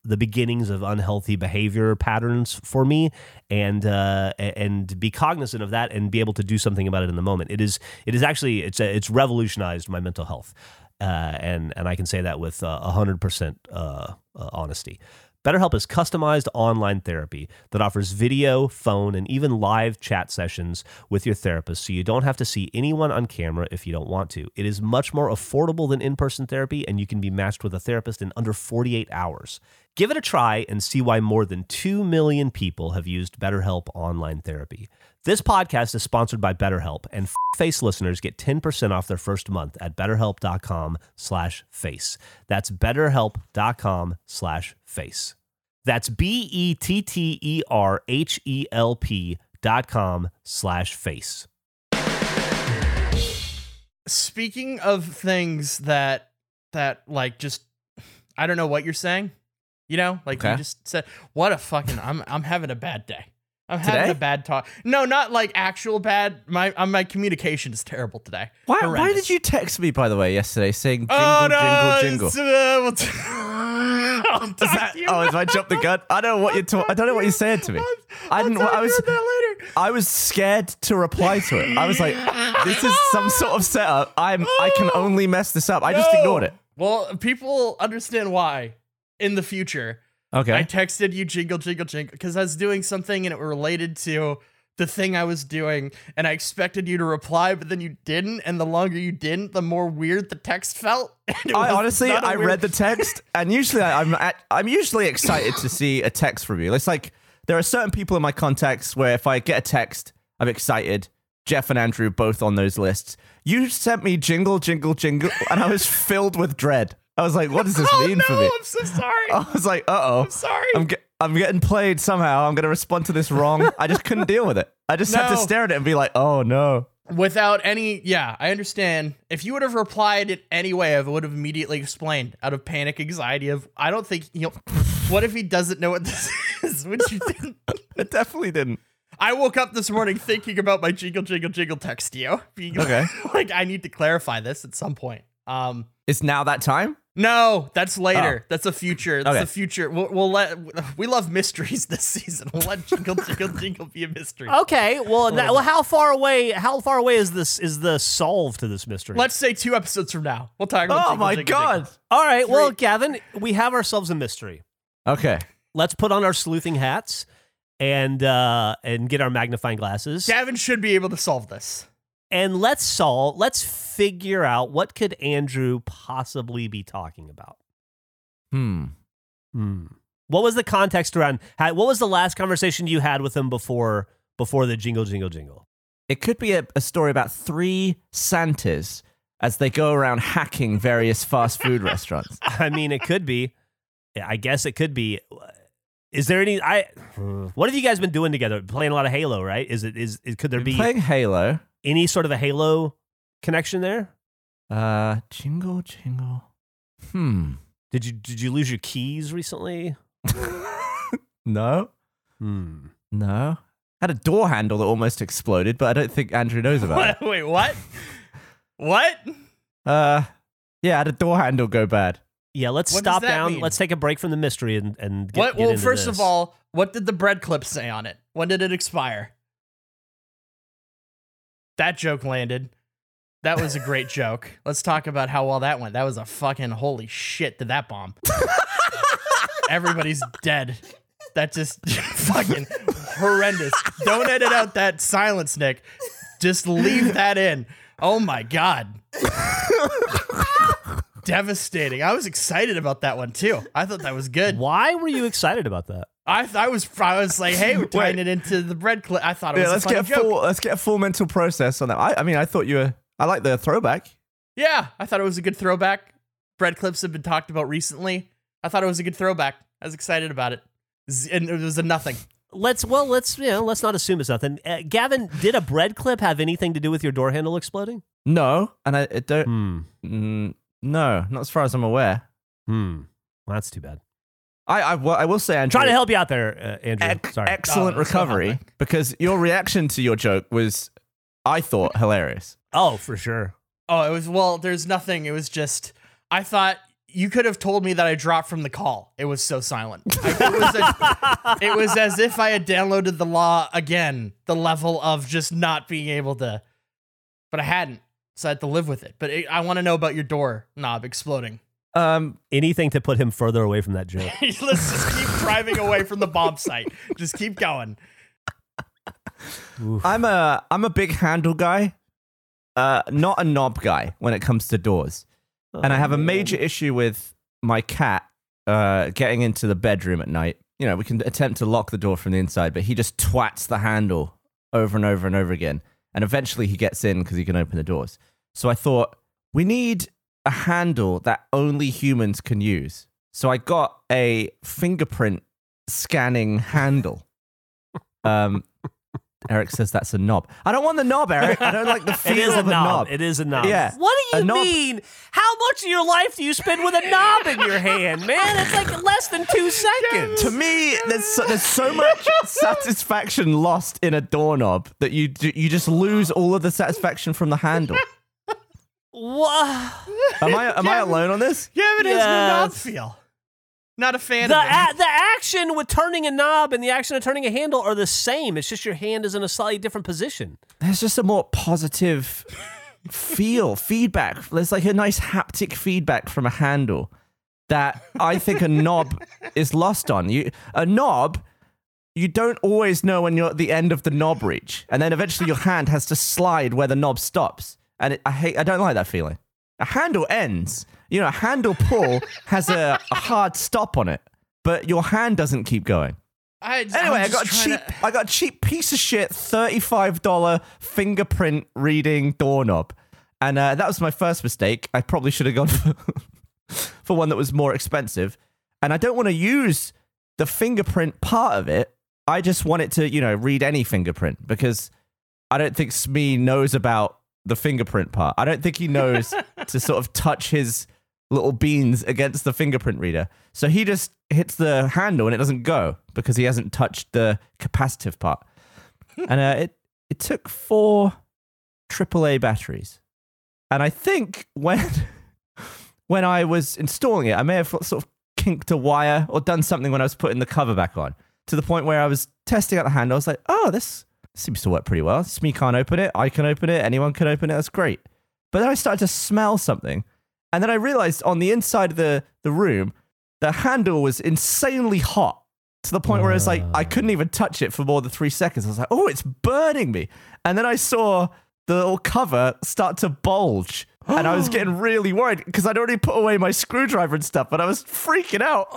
the beginnings of unhealthy behavior patterns for me, and uh, and be cognizant of that and be able to do something about it in the moment. It is it is actually it's it's revolutionized my mental health. Uh, and and I can say that with uh, hundred percent uh, honesty. BetterHelp is customized online therapy that offers video, phone, and even live chat sessions with your therapist so you don't have to see anyone on camera if you don't want to. It is much more affordable than in person therapy, and you can be matched with a therapist in under 48 hours. Give it a try and see why more than 2 million people have used BetterHelp online therapy. This podcast is sponsored by BetterHelp, and Face listeners get 10% off their first month at betterhelp.com slash face. That's betterhelp.com slash face. That's B-E-T-T-E-R-H-E-L-P dot com slash face. Speaking of things that that like just I don't know what you're saying. You know, like Okay. you just said, "What a fucking I'm I'm having a bad day. I'm Today? having a bad talk." No, not like actual bad. My uh, my communication is terrible today. Why, why did you text me, by the way, yesterday saying jingle, oh no! jingle, jingle? uh, we'll t- I'll Is that, oh, if I jumped the gun, I don't know what you're talking. I don't know what you're saying to me. I I'll didn't. talk I was. that later. I was scared to reply to it. I was like, "This is some sort of setup. I'm. I can only mess this up." I just No. ignored it. Well, people understand why in the future. Okay. I texted you jingle jingle jingle because I was doing something and it related to the thing I was doing, and I expected you to reply, but then you didn't. And the longer you didn't, the more weird the text felt. I honestly, I weird- read the text, and usually I'm at, I'm usually excited to see a text from you. It's like there are certain people in my contacts where if I get a text, I'm excited. Geoff and Andrew both on those lists. You sent me jingle, jingle, jingle, and I was filled with dread. I was like, "What does this Oh mean no! for me?" I'm so sorry. I was like, "Uh oh, I'm sorry. I'm get, I'm getting played somehow. I'm gonna respond to this wrong." I just couldn't deal with it. I just had to stare at it and be like, "Oh no." Without any, yeah, I understand. If you would have replied it anyway, I would have immediately explained out of panic, anxiety of I don't think you know. What if he doesn't know what this is? Which you didn't. It definitely didn't. I woke up this morning thinking about my jingle jingle jingle text to you. Being Okay. like I need to clarify this at some point. Um It's now that time. no, that's later. That's a future. That's Okay. a future. We'll, we'll let we love mysteries this season. We'll let jingle jingle jingle be a mystery. Okay, well, now, well, how far away? How far away is this? Is the solve to this mystery? Let's say two episodes from now. We'll talk about Oh jingle, my jingle, god. jingle. All right. Well, Gavin, we have ourselves a mystery. Okay. Let's put on our sleuthing hats and uh, and get our magnifying glasses, Gavin should be able to solve this. And let's solve. Let's figure out what could Andrew possibly be talking about. Hmm. Hmm. What was the context around? how- What was the last conversation you had with him before before the jingle jingle jingle? It could be a, a story about three Santas as they go around hacking various fast food restaurants. I mean, it could be. I guess it could be. Is there any? I. What have you guys been doing together? Playing a lot of Halo, right? Is it? Is, is could there be Playing Halo. Any sort of a Halo connection there? Uh, jingle, jingle. Hmm. Did you did you lose your keys recently? no, Hmm. no. Had a door handle that almost exploded, but I don't think Andrew knows about it. Wait, what? what? Uh, yeah, had a door handle go bad. Yeah, let's What stop down. mean? Let's take a break from the mystery and and get, What? get Well, into first this. of all, what did the bread clip say on it? When did it expire? That joke landed. That was a great joke. Let's talk about how well that went. That was a fucking holy shit did that bomb. Everybody's dead. That just fucking horrendous. Don't edit out that silence, Nick. Just leave that in. Oh my god. Devastating. I was excited about that one too. I thought that was good. Why were you excited about that? I th- I was I was like, hey, we're tying it into the bread clip. I thought it was Yeah, a let's funny get a joke. full let's get a full mental process on that. I, I mean, I thought you were. I like the throwback. Yeah, I thought it was a good throwback. Bread clips have been talked about recently. I thought it was a good throwback. I was excited about it. And it was a nothing. Let's well, let's you know, let's not assume it's nothing. Uh, Gavin, did a bread clip have anything to do with your door handle exploding? No, and I it don't. Hmm. Mm, no, not as far as I'm aware. Hmm. Well, that's too bad. I I, well, I will say, Andrew, Trying to help you out there, uh, Andrew. ec- Sorry. excellent Oh, recovery because your reaction to your joke was, I thought, hilarious. oh, for sure. Oh, it was well. There's nothing. It was just. I thought you could have told me that I dropped from the call. It was so silent. I, it, was a- it was as if I had downloaded the law again. The level of just not being able to, but I hadn't, so I had to live with it. But it, I want to know about your door knob exploding. Um, Anything to put him further away from that joke. Let's just keep driving away from the bomb site. Just keep going. I'm a I'm a big handle guy, uh, not a knob guy when it comes to doors, and I have a major issue with my cat uh, getting into the bedroom at night. You know, we can attempt to lock the door from the inside, but he just twats the handle over and over and over again, and eventually he gets in because he can open the doors. So I thought we need a handle that only humans can use. So I got a fingerprint scanning handle. Um, Eric says that's a knob. I don't want the knob, Eric. I don't like the It feel is of a knob. knob. It is a knob. Yeah. What do you mean? How much of your life do you spend with a knob in your hand, man? It's like less than two seconds. to me, there's so, there's so much satisfaction lost in a doorknob that you you just lose all of the satisfaction from the handle. Wha- Am I am I alone on this? Yeah, but it has no knob feel. Not a fan The of it. a- the action with turning a knob and the action of turning a handle are the same. It's just your hand is in a slightly different position. There's just a more positive feel, feedback. There's like a nice haptic feedback from a handle that I think a knob is lost on. You a knob, you don't always know when you're at the end of the knob reach, and then eventually your hand has to slide where the knob stops. And it, I hate, I don't like that feeling. A handle ends. You know, a handle pull has a, a hard stop on it, but your hand doesn't keep going. I, Anyway, I'm got a cheap. to- I got a cheap piece of shit, thirty-five dollar fingerprint reading doorknob, and uh, that was my first mistake. I probably should have gone for, for one that was more expensive, and I don't want to use the fingerprint part of it. I just want it to, you know, read any fingerprint because I don't think Smee knows about the fingerprint part. I don't think he knows to sort of touch his little beans against the fingerprint reader. So he just hits the handle and it doesn't go because he hasn't touched the capacitive part. and uh, it it took four AAA batteries, and I think when when I was installing it, I may have sort of kinked a wire or done something when I was putting the cover back on to the point where I was testing out the handle. I was like, oh, this seems to work pretty well. Smee can't open it. I can open it. Anyone can open it. That's great. But then I started to smell something. And then I realized on the inside of the, the room, the handle was insanely hot to the point where it's like I couldn't even touch it for more than three seconds. I was like, oh, it's burning me. And then I saw the little cover start to bulge. And I was getting really worried because I'd already put away my screwdriver and stuff, but I was freaking out.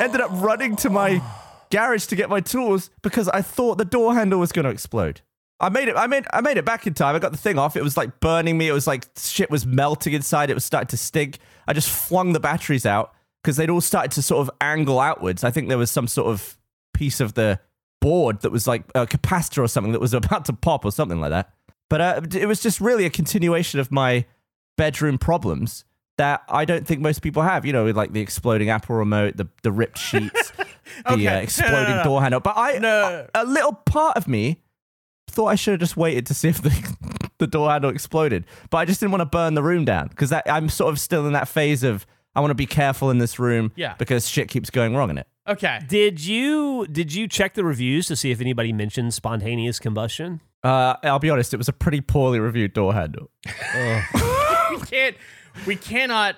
Ended up running to my garage to get my tools because I thought the door handle was going to explode. I made it. I made. I made it back in time. I got the thing off. It was like burning me. It was like shit was melting inside. It was starting to stink. I just flung the batteries out because they'd all started to sort of angle outwards. I think there was some sort of piece of the board that was like a capacitor or something that was about to pop or something like that. But uh, it was just really a continuation of my bedroom problems that I don't think most people have. You know, with like the exploding Apple remote, the the ripped sheets, the Okay. uh, No, no, exploding no. door handle. But I, No. a, a little part of me thought I should have just waited to see if the, the door handle exploded. But I just didn't want to burn the room down because I'm sort of still in that phase of I want to be careful in this room Yeah. because shit keeps going wrong in it. Okay. Did you did you check the reviews to see if anybody mentioned spontaneous combustion? Uh, I'll be honest, it was a pretty poorly reviewed door handle. we can't. We cannot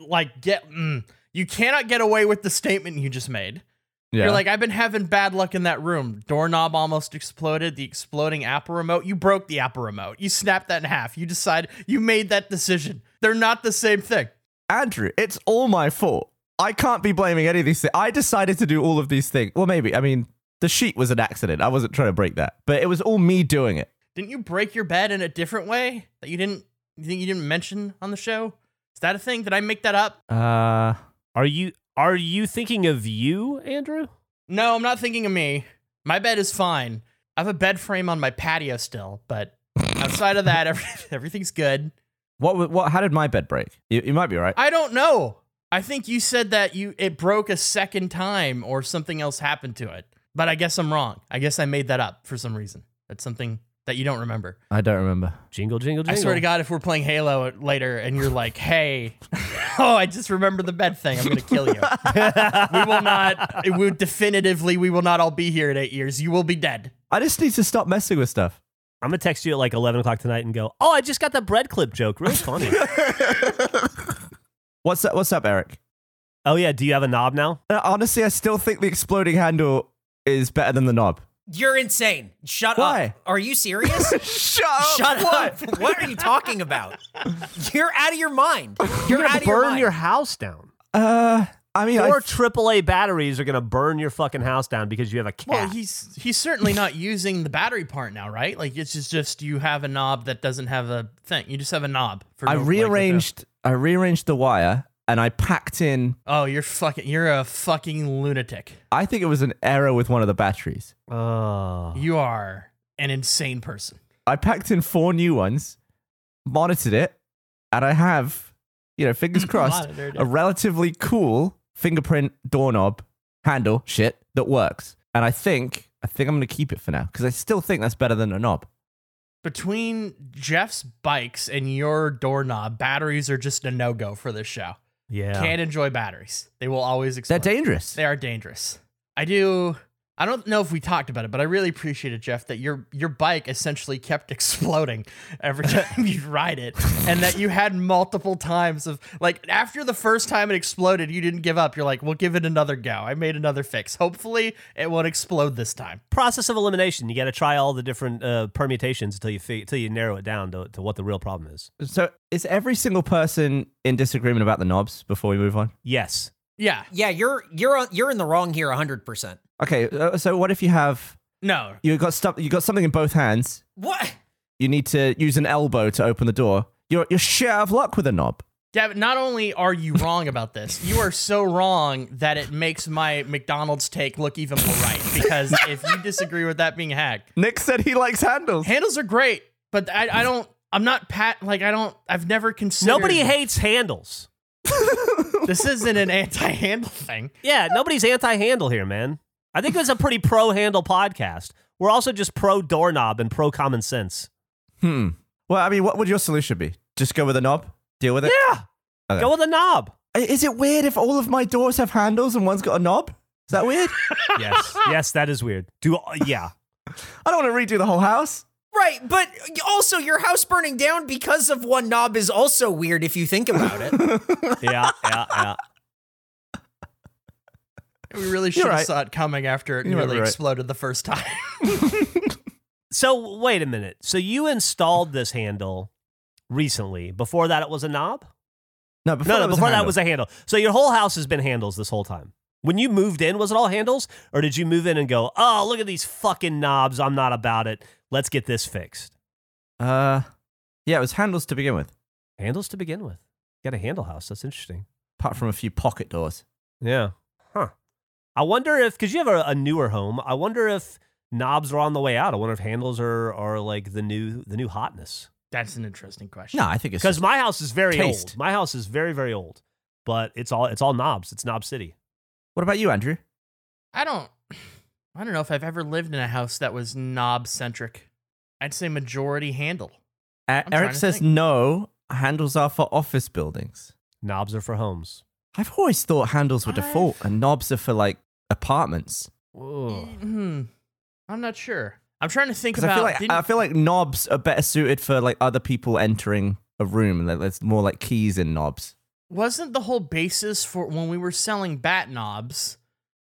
like get. Mm, you cannot get away with the statement you just made. Yeah. You're like, I've been having bad luck in that room. Doorknob almost exploded. The exploding Apple remote. You broke the Apple remote. You snapped that in half. You decide You made that decision. They're not the same thing. Andrew, it's all my fault. I can't be blaming any of these things. I decided to do all of these things. Well, maybe. I mean, the sheet was an accident. I wasn't trying to break that, but it was all me doing it. Didn't you break your bed in a different way that you didn't? You think you didn't mention on the show? Is that a thing? Did I make that up? Uh, Are you are you thinking of you, Andrew? No, I'm not thinking of me. My bed is fine. I have a bed frame on my patio still, but outside of that, every, everything's good. what? What? How did my bed break? You, you might be right. I don't know. I think you said that you it broke a second time or something else happened to it. But I guess I'm wrong. I guess I made that up for some reason. That's something that you don't remember. I don't remember. Jingle jingle jingle. I swear to God, if we're playing Halo later and you're like, "Hey, oh, I just remember the bed thing. I'm gonna kill you." we will not. We will definitively, we will not all be here in eight years. You will be dead. I just need to stop messing with stuff. I'm gonna text you at like 11 o'clock tonight and go. Oh, I just got the bread clip joke. Really funny. What's up? What's up, Eric? oh yeah. Do you have a knob now? Uh, honestly, I still think the exploding handle is better than the knob. You're insane. Shut Why? up. Are you serious? Shut up! Shut What? up. What are you talking about? You're out of your mind. You're, You're out gonna of your burn mind. your house down. Uh, I mean, I, Four AAA batteries are gonna burn your fucking house down because you have a cat. Well, he's he's certainly not using the battery part now, right? Like it's just just you have a knob that doesn't have a thing. You just have a knob for. I no- like, rearranged. I rearranged the wire and I packed in. oh, you're fucking. You're a fucking lunatic. I think it was an error with one of the batteries. oh. You are an insane person. I packed in four new ones, monitored it, and I have, you know, fingers crossed, a relatively cool fingerprint doorknob handle shit that works. And I think, I think I'm going to keep it for now because I still think that's better than a knob. Between Geoff's bikes and your doorknob, batteries are just a no go for this show. Yeah. Can't enjoy batteries. They will always explode. dangerous. They are dangerous. I do. I don't know if we talked about it, but I really appreciated Geoff that your your bike essentially kept exploding every time you ride it, and that you had multiple times of like after the first time it exploded, you didn't give up. You're like, "We'll give it another go." I made another fix. Hopefully, it won't explode this time. Process of elimination. You got to try all the different uh, permutations until you fig- until you narrow it down to, to what the real problem is. so is every single person in disagreement about the knobs before we move on? Yes. Yeah, Yeah, you're you're you're in the wrong here 100%. Okay, uh, so what if you have no, you got stuff you got something in both hands? What? You need to use an elbow to open the door. You're you're shit out of luck with a knob. David. Not only are you wrong about this, you are so wrong that it makes my McDonald's take look even more right. Because if you disagree with that being hacked, Nick said he likes handles. handles are great, but I, I don't. I'm not pat. Like I don't. I've never considered. Nobody hates handles. This isn't an anti-handle thing. Yeah, nobody's anti-handle here, man. I think it's a pretty pro-handle podcast. We're also just pro doorknob and pro common sense. Hmm. Well, I mean, what would your solution be? Just go with a knob? Deal with it? Yeah. Okay. Go with a knob. Is it weird if all of my doors have handles and one's got a knob? Is that weird? Yes. yes, that is weird. Do uh, yeah. I don't want to redo the whole house. Right, but also your house burning down because of one knob is also weird if you think about it. Yeah, yeah, yeah. We really should have right. saw it coming after it You might nearly right. exploded the first time. So wait a minute. So you installed this handle recently. Before that, it was a knob. No, before no, that no. was Before that handle. was a handle. So your whole house has been handles this whole time. When you moved in, was it all handles, or did you move in and go, "Oh, look at these fucking knobs. I'm not about it. Let's get this fixed." Uh, yeah, it was handles to begin with, Handles to begin with. You got a handle house. That's interesting. apart from a few pocket doors. Yeah. Huh. I wonder if because you have a, a newer home. I wonder if knobs are on the way out. I wonder if handles are are like the new the new hotness. That's an interesting question. No, I think it's Because my house is very taste. old. My house is very very old, but it's all it's all knobs. It's Knob City. What about you, Andrew? I don't. I don't know if I've ever lived in a house that was knob centric. I'd say majority handle. Uh, Eric says think. no. Handles are for office buildings. Knobs are for homes. I've always thought handles were default and knobs are for like apartments. Hmm. I'm not sure. I'm trying to think Because about. I feel like didn't- I feel like knobs are better suited for like other people entering a room. Like, There's more like keys in knobs. wasn't the whole basis for when we were selling bat knobs?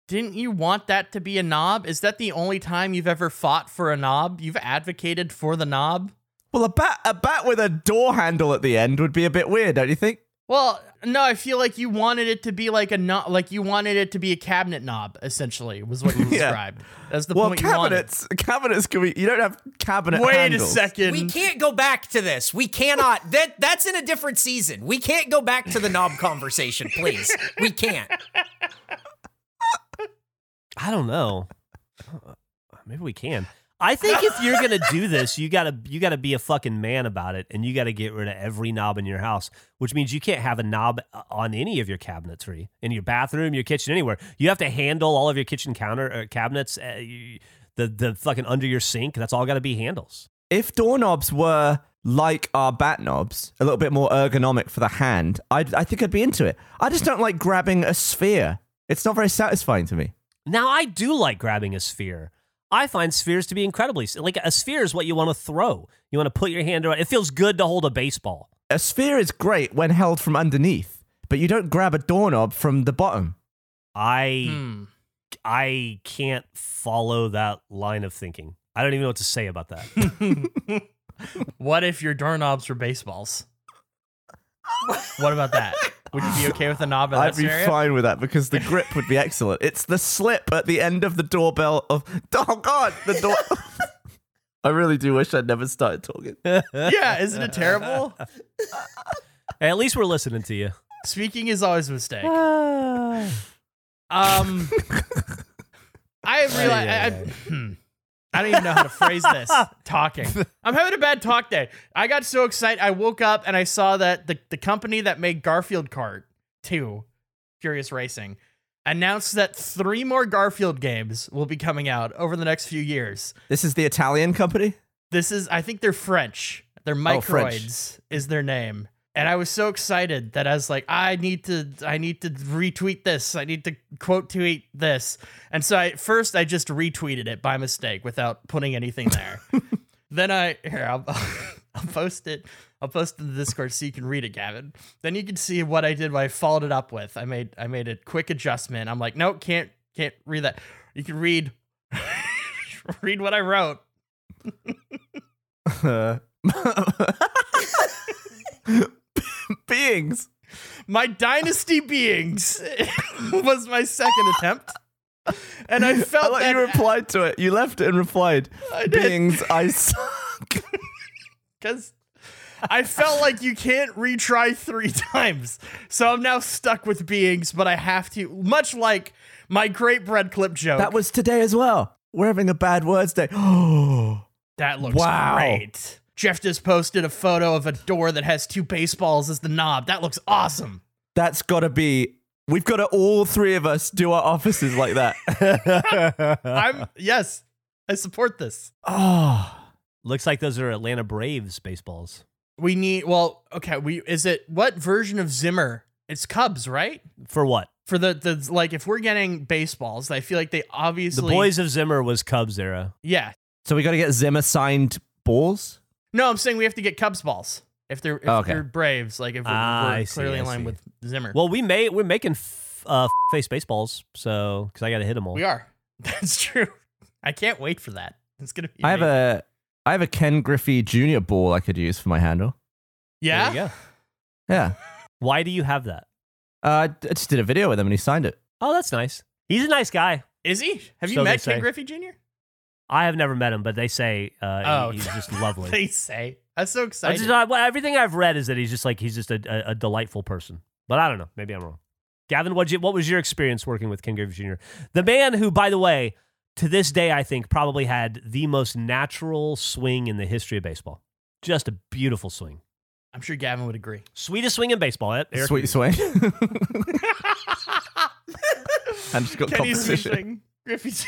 Didn't you want that to be a knob? Is that the only time you've ever fought for a knob? You've advocated for the knob? Well, a bat a bat with a door handle at the end would be a bit weird, don't you think? Well, no, I feel like you wanted it to be like a knob, like you wanted it to be a cabinet knob. Essentially, was what you Yeah. described. That's the well, point you wanted. cabinets cabinets can be. You don't have cabinet. Wait handles. a second. We can't go back to this. We cannot. That that's in a different season. We can't go back to the knob conversation, please. We can't. I don't know. Uh, Maybe we can. I think if you're gonna do this, you gotta you gotta be a fucking man about it, and you gotta get rid of every knob in your house, which means you can't have a knob uh, on any of your cabinetry in your bathroom, your kitchen, anywhere. You have to handle all of your kitchen counter uh, cabinets, uh, the the fucking under your sink. That's all got to be handles. If doorknobs were like our bat knobs, a little bit more ergonomic for the hand, I I think I'd be into it. I just don't like grabbing a sphere. It's not very satisfying to me. Now I do like grabbing a sphere. I find spheres to be incredibly like a sphere is what you want to throw. You want to put your hand around. It feels good to hold a baseball. A sphere is great when held from underneath, but you don't grab a doorknob from the bottom. I Hmm. I can't follow that line of thinking. I don't even know what to say about that. What if your doorknobs were baseballs? what about that? Would you be okay with a knob in I'd be scenario? fine with that because the grip would be excellent. It's the slip at the end of the doorbell of oh god, the door. I really do wish I'd never started talking. yeah, isn't it terrible? Hey, at least we're listening to you. Speaking is always a mistake. Um, I realize I, I, hmm. I don't even know how to phrase this. Talking, I'm having a bad talk day. I got so excited. I woke up and I saw that the the company that made Garfield Kart Two, Furious Racing, announced that three more Garfield games will be coming out over the next few years. This is the Italian company. This is, I think they're French. They're Oh, French. Is their name. And I was so excited that I was like, I need to, I need to retweet this. I need to quote tweet this. And so I first I just retweeted it by mistake without putting anything there. then I here I'll, I'll post it. I'll post it in the Discord so you can read it, Gavin. Then you can see what I did. What I followed it up with. I made I made a quick adjustment. I'm like, nope, can't can't read that. You can read read what I wrote. Uh, beings. My Dynasty Beings was my second attempt. And I I felt like that you replied to it. You left it and replied. I. Beings, I suck. because I felt like you can't retry three times. So I'm now stuck with Beings, but I have to, much like my great bread clip joke. that was today as well. We're having a bad words day. Oh, that looks Wow. great. Geoff just posted a photo of a door that has two baseballs as the knob. That looks awesome. that's got to be. We've got to all three of us do our offices like that. I'm, yes, I support this. oh, Looks like those are Atlanta Braves baseballs. We need, well, okay, we, is it, what version of Zimmer? It's Cubs, right? For what? For the, the, like, if we're getting baseballs, I feel like they obviously The. Boys of Zimmer was Cubs era. Yeah. so we got to get Zimmer signed balls. No, I'm saying we have to get Cubs balls. If they're, if Okay. they're Braves, like, if we're, Ah, we're see, clearly in line with Zimmer. Well, we may we're making f- uh, face baseballs, so because I got to hit them all. we are. That's true. I can't wait for that. It's going to be. I have a, I have a Ken Griffey Jr. ball I could use for my handle. Yeah. There you go. Yeah, Why do you have that? uh, I just did a video with him and he signed it. Oh, that's nice. He's a nice guy. Is he? Have you So they met Ken say. Griffey Jr.? I have never met him, but they say uh, Oh. he's just lovely. they say. That's so exciting. just, uh, well, everything I've read is that he's just like he's just a, a, a delightful person. But I don't know. Maybe I'm wrong. Gavin, what you what was your experience working with Ken Griffey Jr., the man who, by the way, to this day I think probably had the most natural swing in the history of baseball. Just a beautiful swing, I'm sure Gavin would agree. sweetest swing in baseball. eh, Eric? Sweet swing. and just got Kenny's competition. swing. Griffey Jr.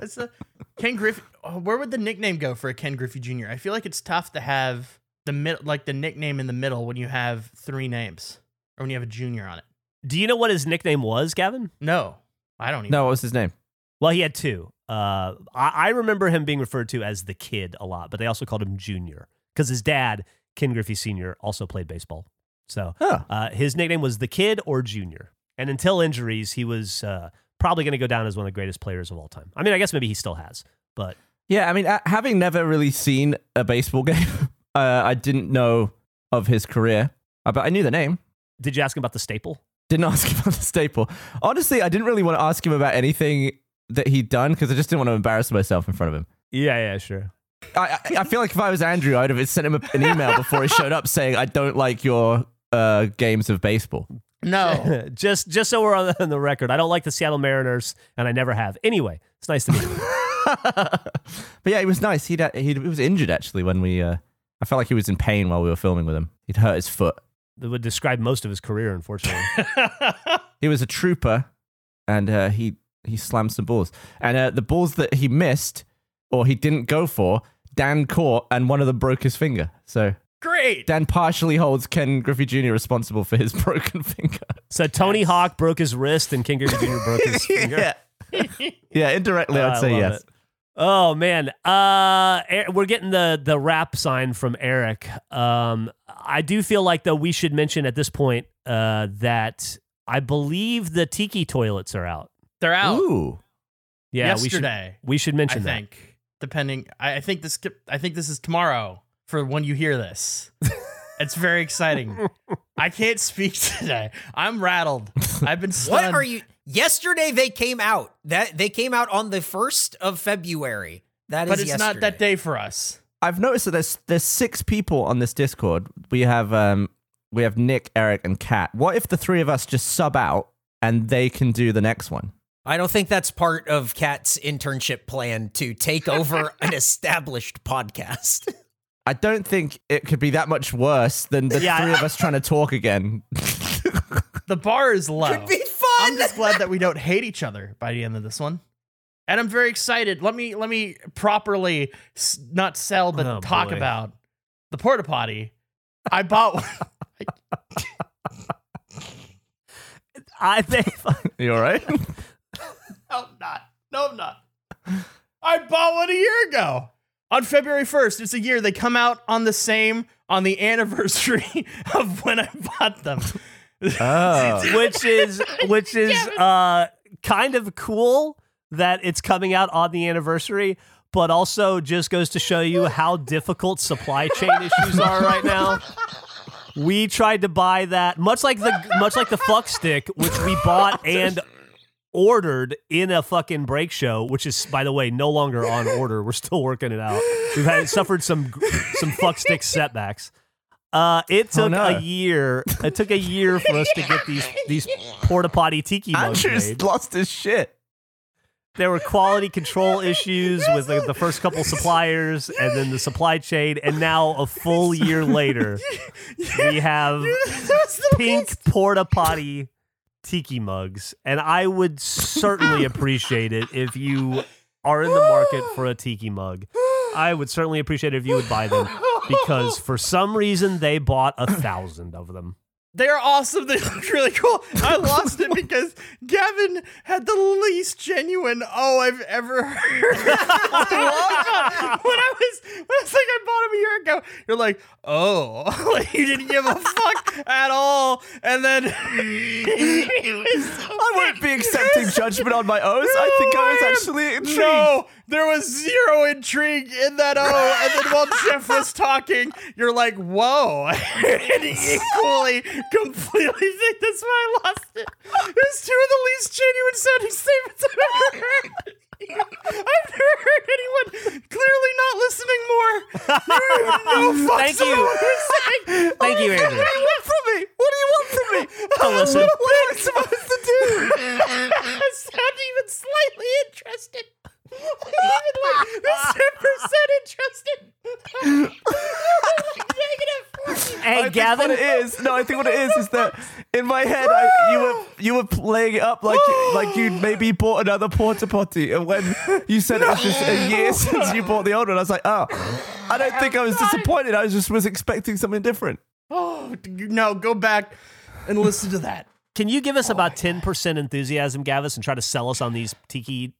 That's a, Ken Griffey. oh, where would the nickname go for a Ken Griffey Jr.? I feel like it's tough to have the mid, like the nickname in the middle when you have three names or when you have a junior on it. Do you know what his nickname was, Gavin? No, I don't even. No, what was his name? Well, he had two. Uh, I, I remember him being referred to as the kid a lot, but they also called him Junior because his dad, Ken Griffey Sr., also played baseball. So Huh. uh, his nickname was the kid or Junior. And until injuries, he was uh, probably going to go down as one of the greatest players of all time. I mean, I guess maybe he still has, but Yeah, I mean, having never really seen a baseball game, uh, I didn't know of his career, uh, but I knew the name. did you ask him about the staple? Didn't ask him about the staple. Honestly, I didn't really want to ask him about anything that he'd done because I just didn't want to embarrass myself in front of him. Yeah, yeah, sure. I, I, I feel like if I was Andrew, I'd have sent him an email before he showed up saying, I don't like your uh, games of baseball. No. just just so we're on the, on the record, I don't like the Seattle Mariners, and I never have. Anyway, it's nice to meet you. but yeah, he was nice. He'd, he he was injured actually when we. Uh, I felt like he was in pain while we were filming with him. He'd hurt his foot. that would describe most of his career, unfortunately. He was a trooper, and uh, he he slammed some balls. And uh, the balls that he missed or he didn't go for, Dan caught, and one of them broke his finger. So Great. Dan partially holds Ken Griffey Jr. responsible for his broken finger. So Tony Hawk broke his wrist, and Ken Griffey Jr. broke his finger. yeah. yeah, indirectly, Oh, I'd say yes. it. Oh man, uh, Er- we're getting the the wrap sign from Eric. Um, I do feel like though we should mention at this point uh, that I believe the tiki toilets are out. They're out Ooh. Yeah, we should yesterday. we should I mention that. think. Depending, I, I think this. I think this is tomorrow for when you hear this. it's very exciting. I can't speak today. I'm rattled. I've been What are you? Yesterday they came out. That they came out on the first of February. That is But it's not that day for us. I've noticed that there's there's six people on this Discord. We have um we have Nick, Eric, and Kat. What if the three of us just sub out and they can do the next one? I don't think that's part of Kat's internship plan to take over an established podcast. I don't think it could be that much worse than the Yeah, three I- of us trying to talk again. The bar is low. Could be fun. I'm just glad that we don't hate each other by the end of this one. And I'm very excited. Let me let me properly s- not sell but Oh, talk boy. about the porta potty. I bought one. I think you all right? No, I'm not. No, I'm not. I bought one a year ago. On February 1st. It's a year. They come out on the same, on the anniversary of when I bought them. oh. which is which is uh kind of cool that it's coming out on the anniversary but also just goes to show you how difficult supply chain issues are right now we tried to buy that much like the much like the fuck stick which we bought and ordered in a fucking break show which is by the way no longer on order we're still working it out we've had suffered some some fuck stick setbacks uh, it Oh, took no. a year. It took a year for us to get these these porta potty tiki mugs Andrew's made. lost his shit. There were quality control issues with the, the first couple suppliers, and then the supply chain, and now a full year later, we have pink porta potty tiki mugs, and I would certainly appreciate it if you are in the market for a tiki mug. I would certainly appreciate it if you would buy them because for some reason they bought a thousand of them. They're awesome. They look really cool. I lost it because Gavin had the least genuine "oh" I've ever heard. when I was when I was like I bought him a year ago, you're like, "Oh," like you didn't give a fuck at all, and then I won't be accepting judgment on my O's. I think I was actually intrigued. No, there was zero intrigue in that O. And then while Geoff was talking, you're like, whoa. and equally, completely think that's why I lost it. It's two of the least genuine sounding statements I've ever heard. I've never heard anyone clearly not listening more. No fucks Thank you. what you're saying. Thank you, Andrew. What do you want from me? What do you want from me? To listen. What am I supposed to do? I sound even slightly interested. Even like ten percent interested. Negative forty. Hey, I think Gavin. what it is. No, I think what it is is that in my head, I, you were you were playing it up like like you maybe bought another porta potty, and when you said it was just a year since you bought the old one, I was like, oh, I don't think I was disappointed. I was just was expecting something different. Oh no! Go back and listen to that. Can you give us oh about ten percent enthusiasm, Gavis, and try to sell us on these tiki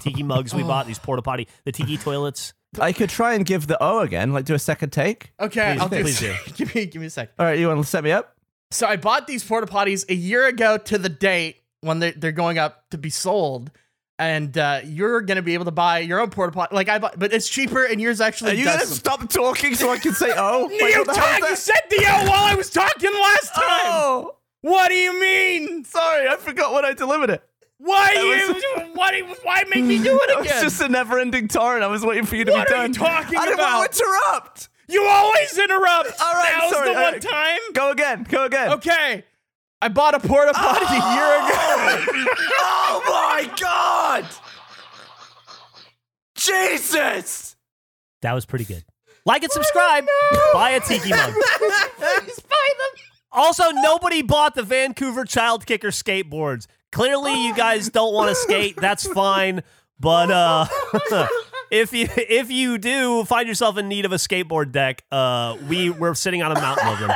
tiki mugs we bought, these porta potty, the tiki toilets? I could try and give the O again, like do a second take. Okay, Please- I'll do. please do. give me give me a sec. All right, you want to set me up? So I bought these porta potties a year ago to the date when they're, they're going up to be sold. And uh, you're gonna be able to buy your own porta potty, like I bought, but it's cheaper, and yours actually Are you does gonna some- stop talking so I can say O? Wait, you, what the hell talk, you that? said the O while I was talking last time. Oh, What do you mean? sorry, I forgot when I delivered it. Why was- you? Why? Why make me do It again? It's just a never-ending torrent. I was waiting for you to What be are you done. talking I didn't want to interrupt. you always interrupt. All right, Now's sorry, the all one right. time. Go again. Go again. Okay, I bought a porta potty a year oh! ago. oh my god! Jesus! That was pretty good. Like and oh, subscribe. Buy a tiki mug. Please buy them. Also, nobody bought the Vancouver Child Kicker skateboards. Clearly, you guys don't want to skate. That's fine. But uh, if you if you do find yourself in need of a skateboard deck, uh, we we're sitting on a mountain of them.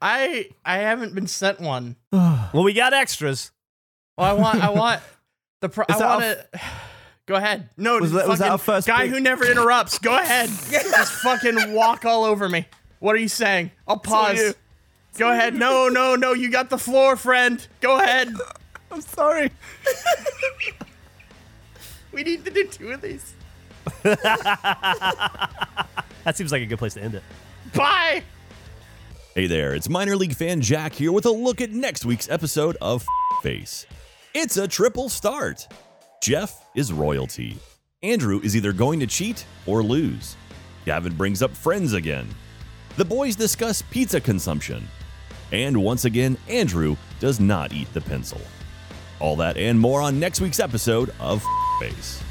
I I haven't been sent one. Well, we got extras. Well, I want I want the pro- I want our to. Go ahead. No, Was that- was that our first guy big- who never interrupts? Go ahead. Just fucking walk all over me. What are you saying? I'll pause. You. Go ahead. No, no, no. You got the floor, friend. Go ahead. I'm sorry. We need to do two of these. That seems like a good place to end it. Bye. Hey there, it's minor league fan Jack here with a look at next week's episode of Face. It's a triple start. Geoff is royalty. Andrew is either going to cheat or lose. Gavin brings up friends again. The boys discuss pizza consumption. And once again, Andrew does not eat the pencil. All that and more on next week's episode of Face.